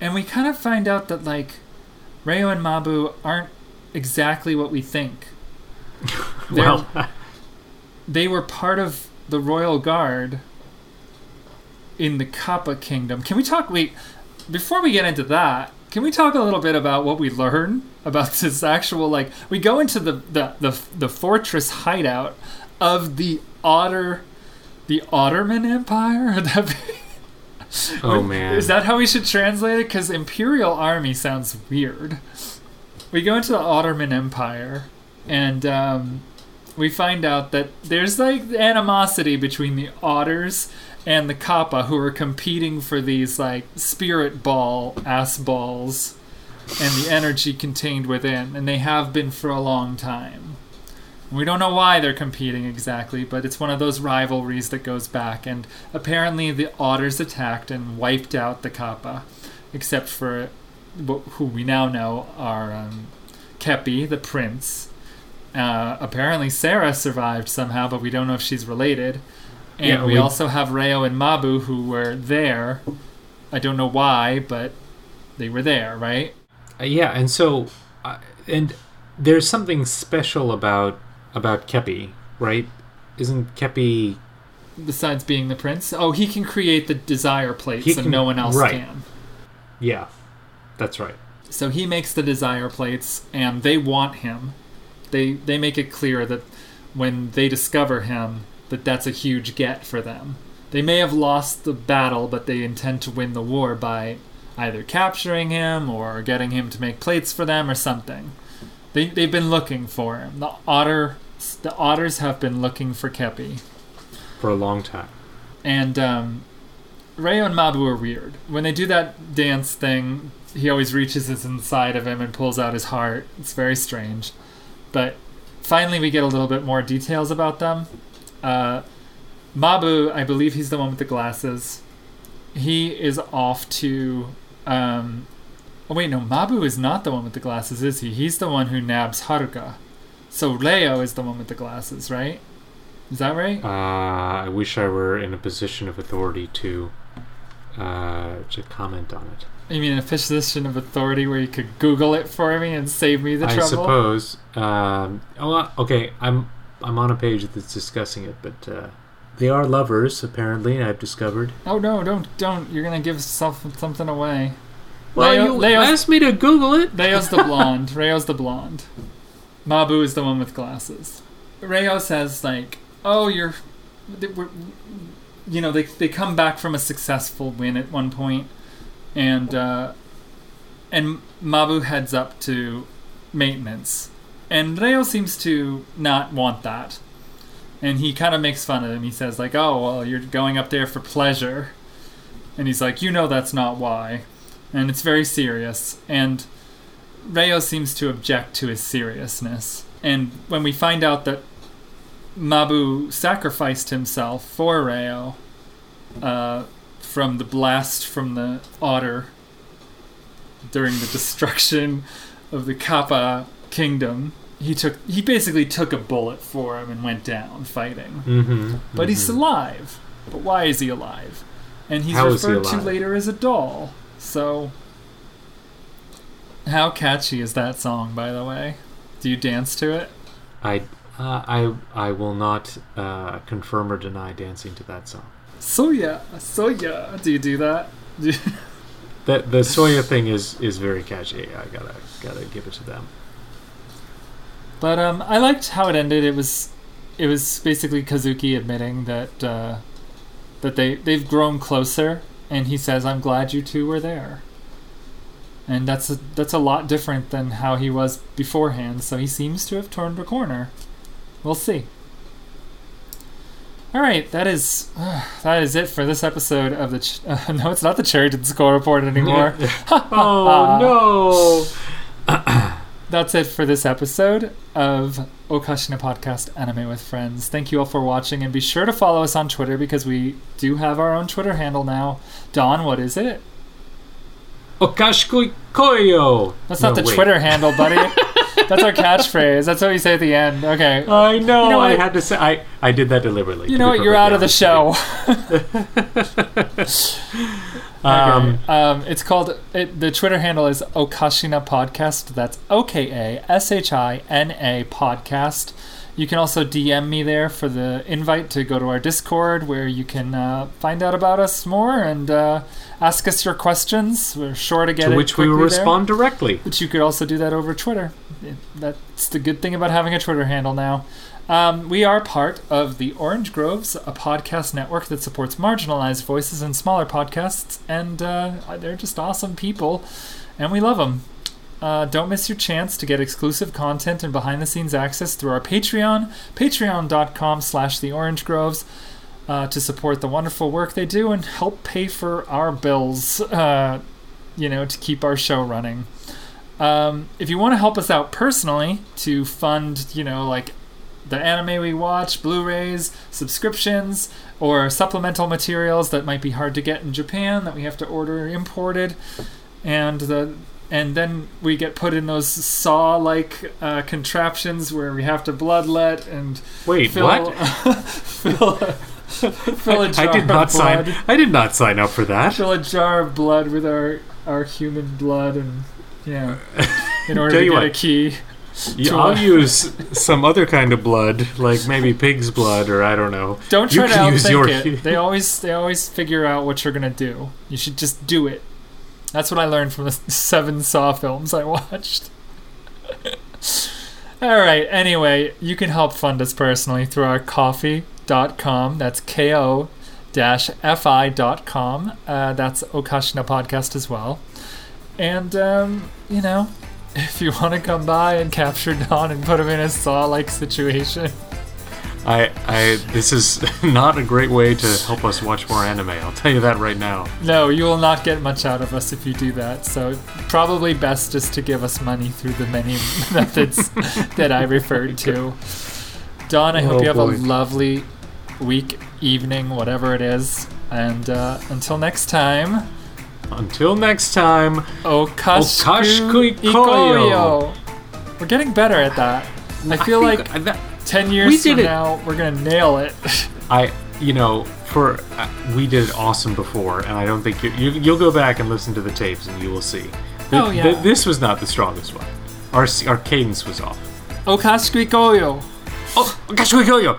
And we kind of find out that like Reo and Mabu aren't exactly what we think. Well, they were part of the royal guard in the Kappa kingdom. Can we talk wait before we get into that? Can we talk a little bit about what we learn about this actual like we go into the the the, the fortress hideout of the Otter the Ottoman Empire? That oh man, is that how we should translate it? Because Imperial Army sounds weird. We go into the Ottoman Empire, and um, we find out that there's like animosity between the Otters and the Kappa, who are competing for these like spirit ball ass balls and the energy contained within, and they have been for a long time. We don't know why they're competing exactly, but it's one of those rivalries that goes back. And apparently, the otters attacked and wiped out the Kappa, except for who we now know are um, Keppi, the prince. Uh, apparently, Sara survived somehow, but we don't know if she's related. And Yeah, we, we- also have Reo and Mabu who were there. I don't know why, but they were there, right? Uh, yeah, and so, uh, and there's something special about about Keppi, right? Isn't Keppi? Besides being the prince, oh, he can create the desire plates, He and no one else right. can. Yeah, that's right. So he makes the desire plates, and they want him. They they make it clear that when they discover him, that that's a huge get for them. They may have lost the battle, but they intend to win the war by either capturing him or getting him to make plates for them or something. They they've been looking for him. The otter the otters have been looking for Keppi. For a long time. And um, Reo and Mabu are weird. When they do that dance thing, he always reaches his inside of him and pulls out his heart. It's very strange. But finally, we get a little bit more details about them. Uh, Mabu, I believe he's the one with the glasses. He is off to. Um, oh, wait, no, Mabu is not the one with the glasses, is he? He's the one who nabs Haruka. So Leo is the one with the glasses, right? Is that right? Uh, I wish I were in a position of authority to uh, to comment on it. You mean a position of authority where you could Google it for me and save me the I trouble? I suppose. Um, oh, uh, okay, I'm I'm on a page that's discussing it, but uh, they are lovers apparently. I've discovered. Oh no! Don't don't! You're gonna give self something away. Well, Leo- you Leo's- asked me to Google it. Leo's the blonde. Reo's the blonde. Mabu is the one with glasses. Rayo says like, "Oh, you're," you know, they they come back from a successful win at one point, and uh, and Mabu heads up to maintenance, and Reo seems to not want that, and he kind of makes fun of him. He says like, "Oh, well, you're going up there for pleasure," and he's like, "You know that's not why," and it's very serious and. Reo seems to object to his seriousness. And when we find out that Mabu sacrificed himself for Reo uh, from the blast from the otter during the destruction of the Kappa kingdom, he took he basically took a bullet for him and went down fighting. Mm-hmm. But he's alive. But why is he alive? And he's How is he referred to later as a doll. So how catchy is that song, by the way? Do you dance to it? I Uh, I I will not uh, confirm or deny dancing to that song. Soya, soya. Do you do that? Do you- The the Soya thing is is very catchy. I gotta gotta give it to them. But um, I liked how it ended. It was, it was basically Kazuki admitting that uh, that they they've grown closer, and he says, "I'm glad you two were there." And that's a, that's a lot different than how he was beforehand. So he seems to have turned a corner. We'll see. All right, that is that is it for this episode of the. Ch- uh, no, it's not the Cherryton Score Report anymore. oh no! That's it for this episode of Okashina Podcast Anime with Friends. Thank you all for watching, and be sure to follow us on Twitter because we do have our own Twitter handle now. Don, what is it? Okashikui koyo. That's No, not the wait. Twitter handle, buddy. That's our catchphrase. That's what we say at the end. Okay. I know. You know I what? had to say. I I did that deliberately. You know what? You're out of the show. Um, Okay. um, it's called it, the Twitter handle is Okashina Podcast. That's O K A S H I N A Podcast. You can also DM me there for the invite to go to our Discord, where you can uh, find out about us more and uh, ask us your questions. We're sure to get to which we will respond directly. But you could also do that over Twitter. That's the good thing about having a Twitter handle now. Um, we are part of the Orange Groves, a podcast network that supports marginalized voices and smaller podcasts, and uh, they're just awesome people, and we love them. Uh, don't miss your chance to get exclusive content and behind-the-scenes access through our Patreon, patreon.com slash the Orange Groves, uh, to support the wonderful work they do and help pay for our bills, uh, you know, to keep our show running. Um, if you want to help us out personally to fund, you know, like the anime we watch, Blu-rays, subscriptions, or supplemental materials that might be hard to get in Japan that we have to order imported, and the and then we get put in those saw-like uh, contraptions where we have to bloodlet and Wait, fill, what? fill, a, fill a jar I did of not sign. I did not sign up for that. fill a jar of blood with our our human blood and yeah. In order Tell to you get what. a key Yeah, to I'll use some other kind of blood, like maybe pig's blood, or I don't know. don't You try to outthink your- it. they always they always figure out what you're gonna do. You should just do it. That's what i learned from the seven saw films i watched. All right anyway you can help fund us personally through our ko-fi.com that's ko fi.com uh, that's okashina podcast as well and um, you know if you want to come by and capture Don and put him in a saw-like situation, I, I, this is not a great way to help us watch more anime. I'll tell you that right now. no, you will not get much out of us if you do that. So probably best just to give us money through the many methods that I referred to. Don, I hope Oh, you have boy. a lovely week, evening, whatever it is. And uh, until next time, Until next time, Okashku Okashku Ikoyo. We're getting better at that. I feel like that, 10 years from it. now, we're to nail it. I, you know, for uh, we did it awesome before, and I don't think you, you you'll go back and listen to the tapes, and you will see. Th- Oh, yeah. th- this was not the strongest one. Our our cadence was off. Okashku Ikoyo. Oh, Okashku Ikoyo!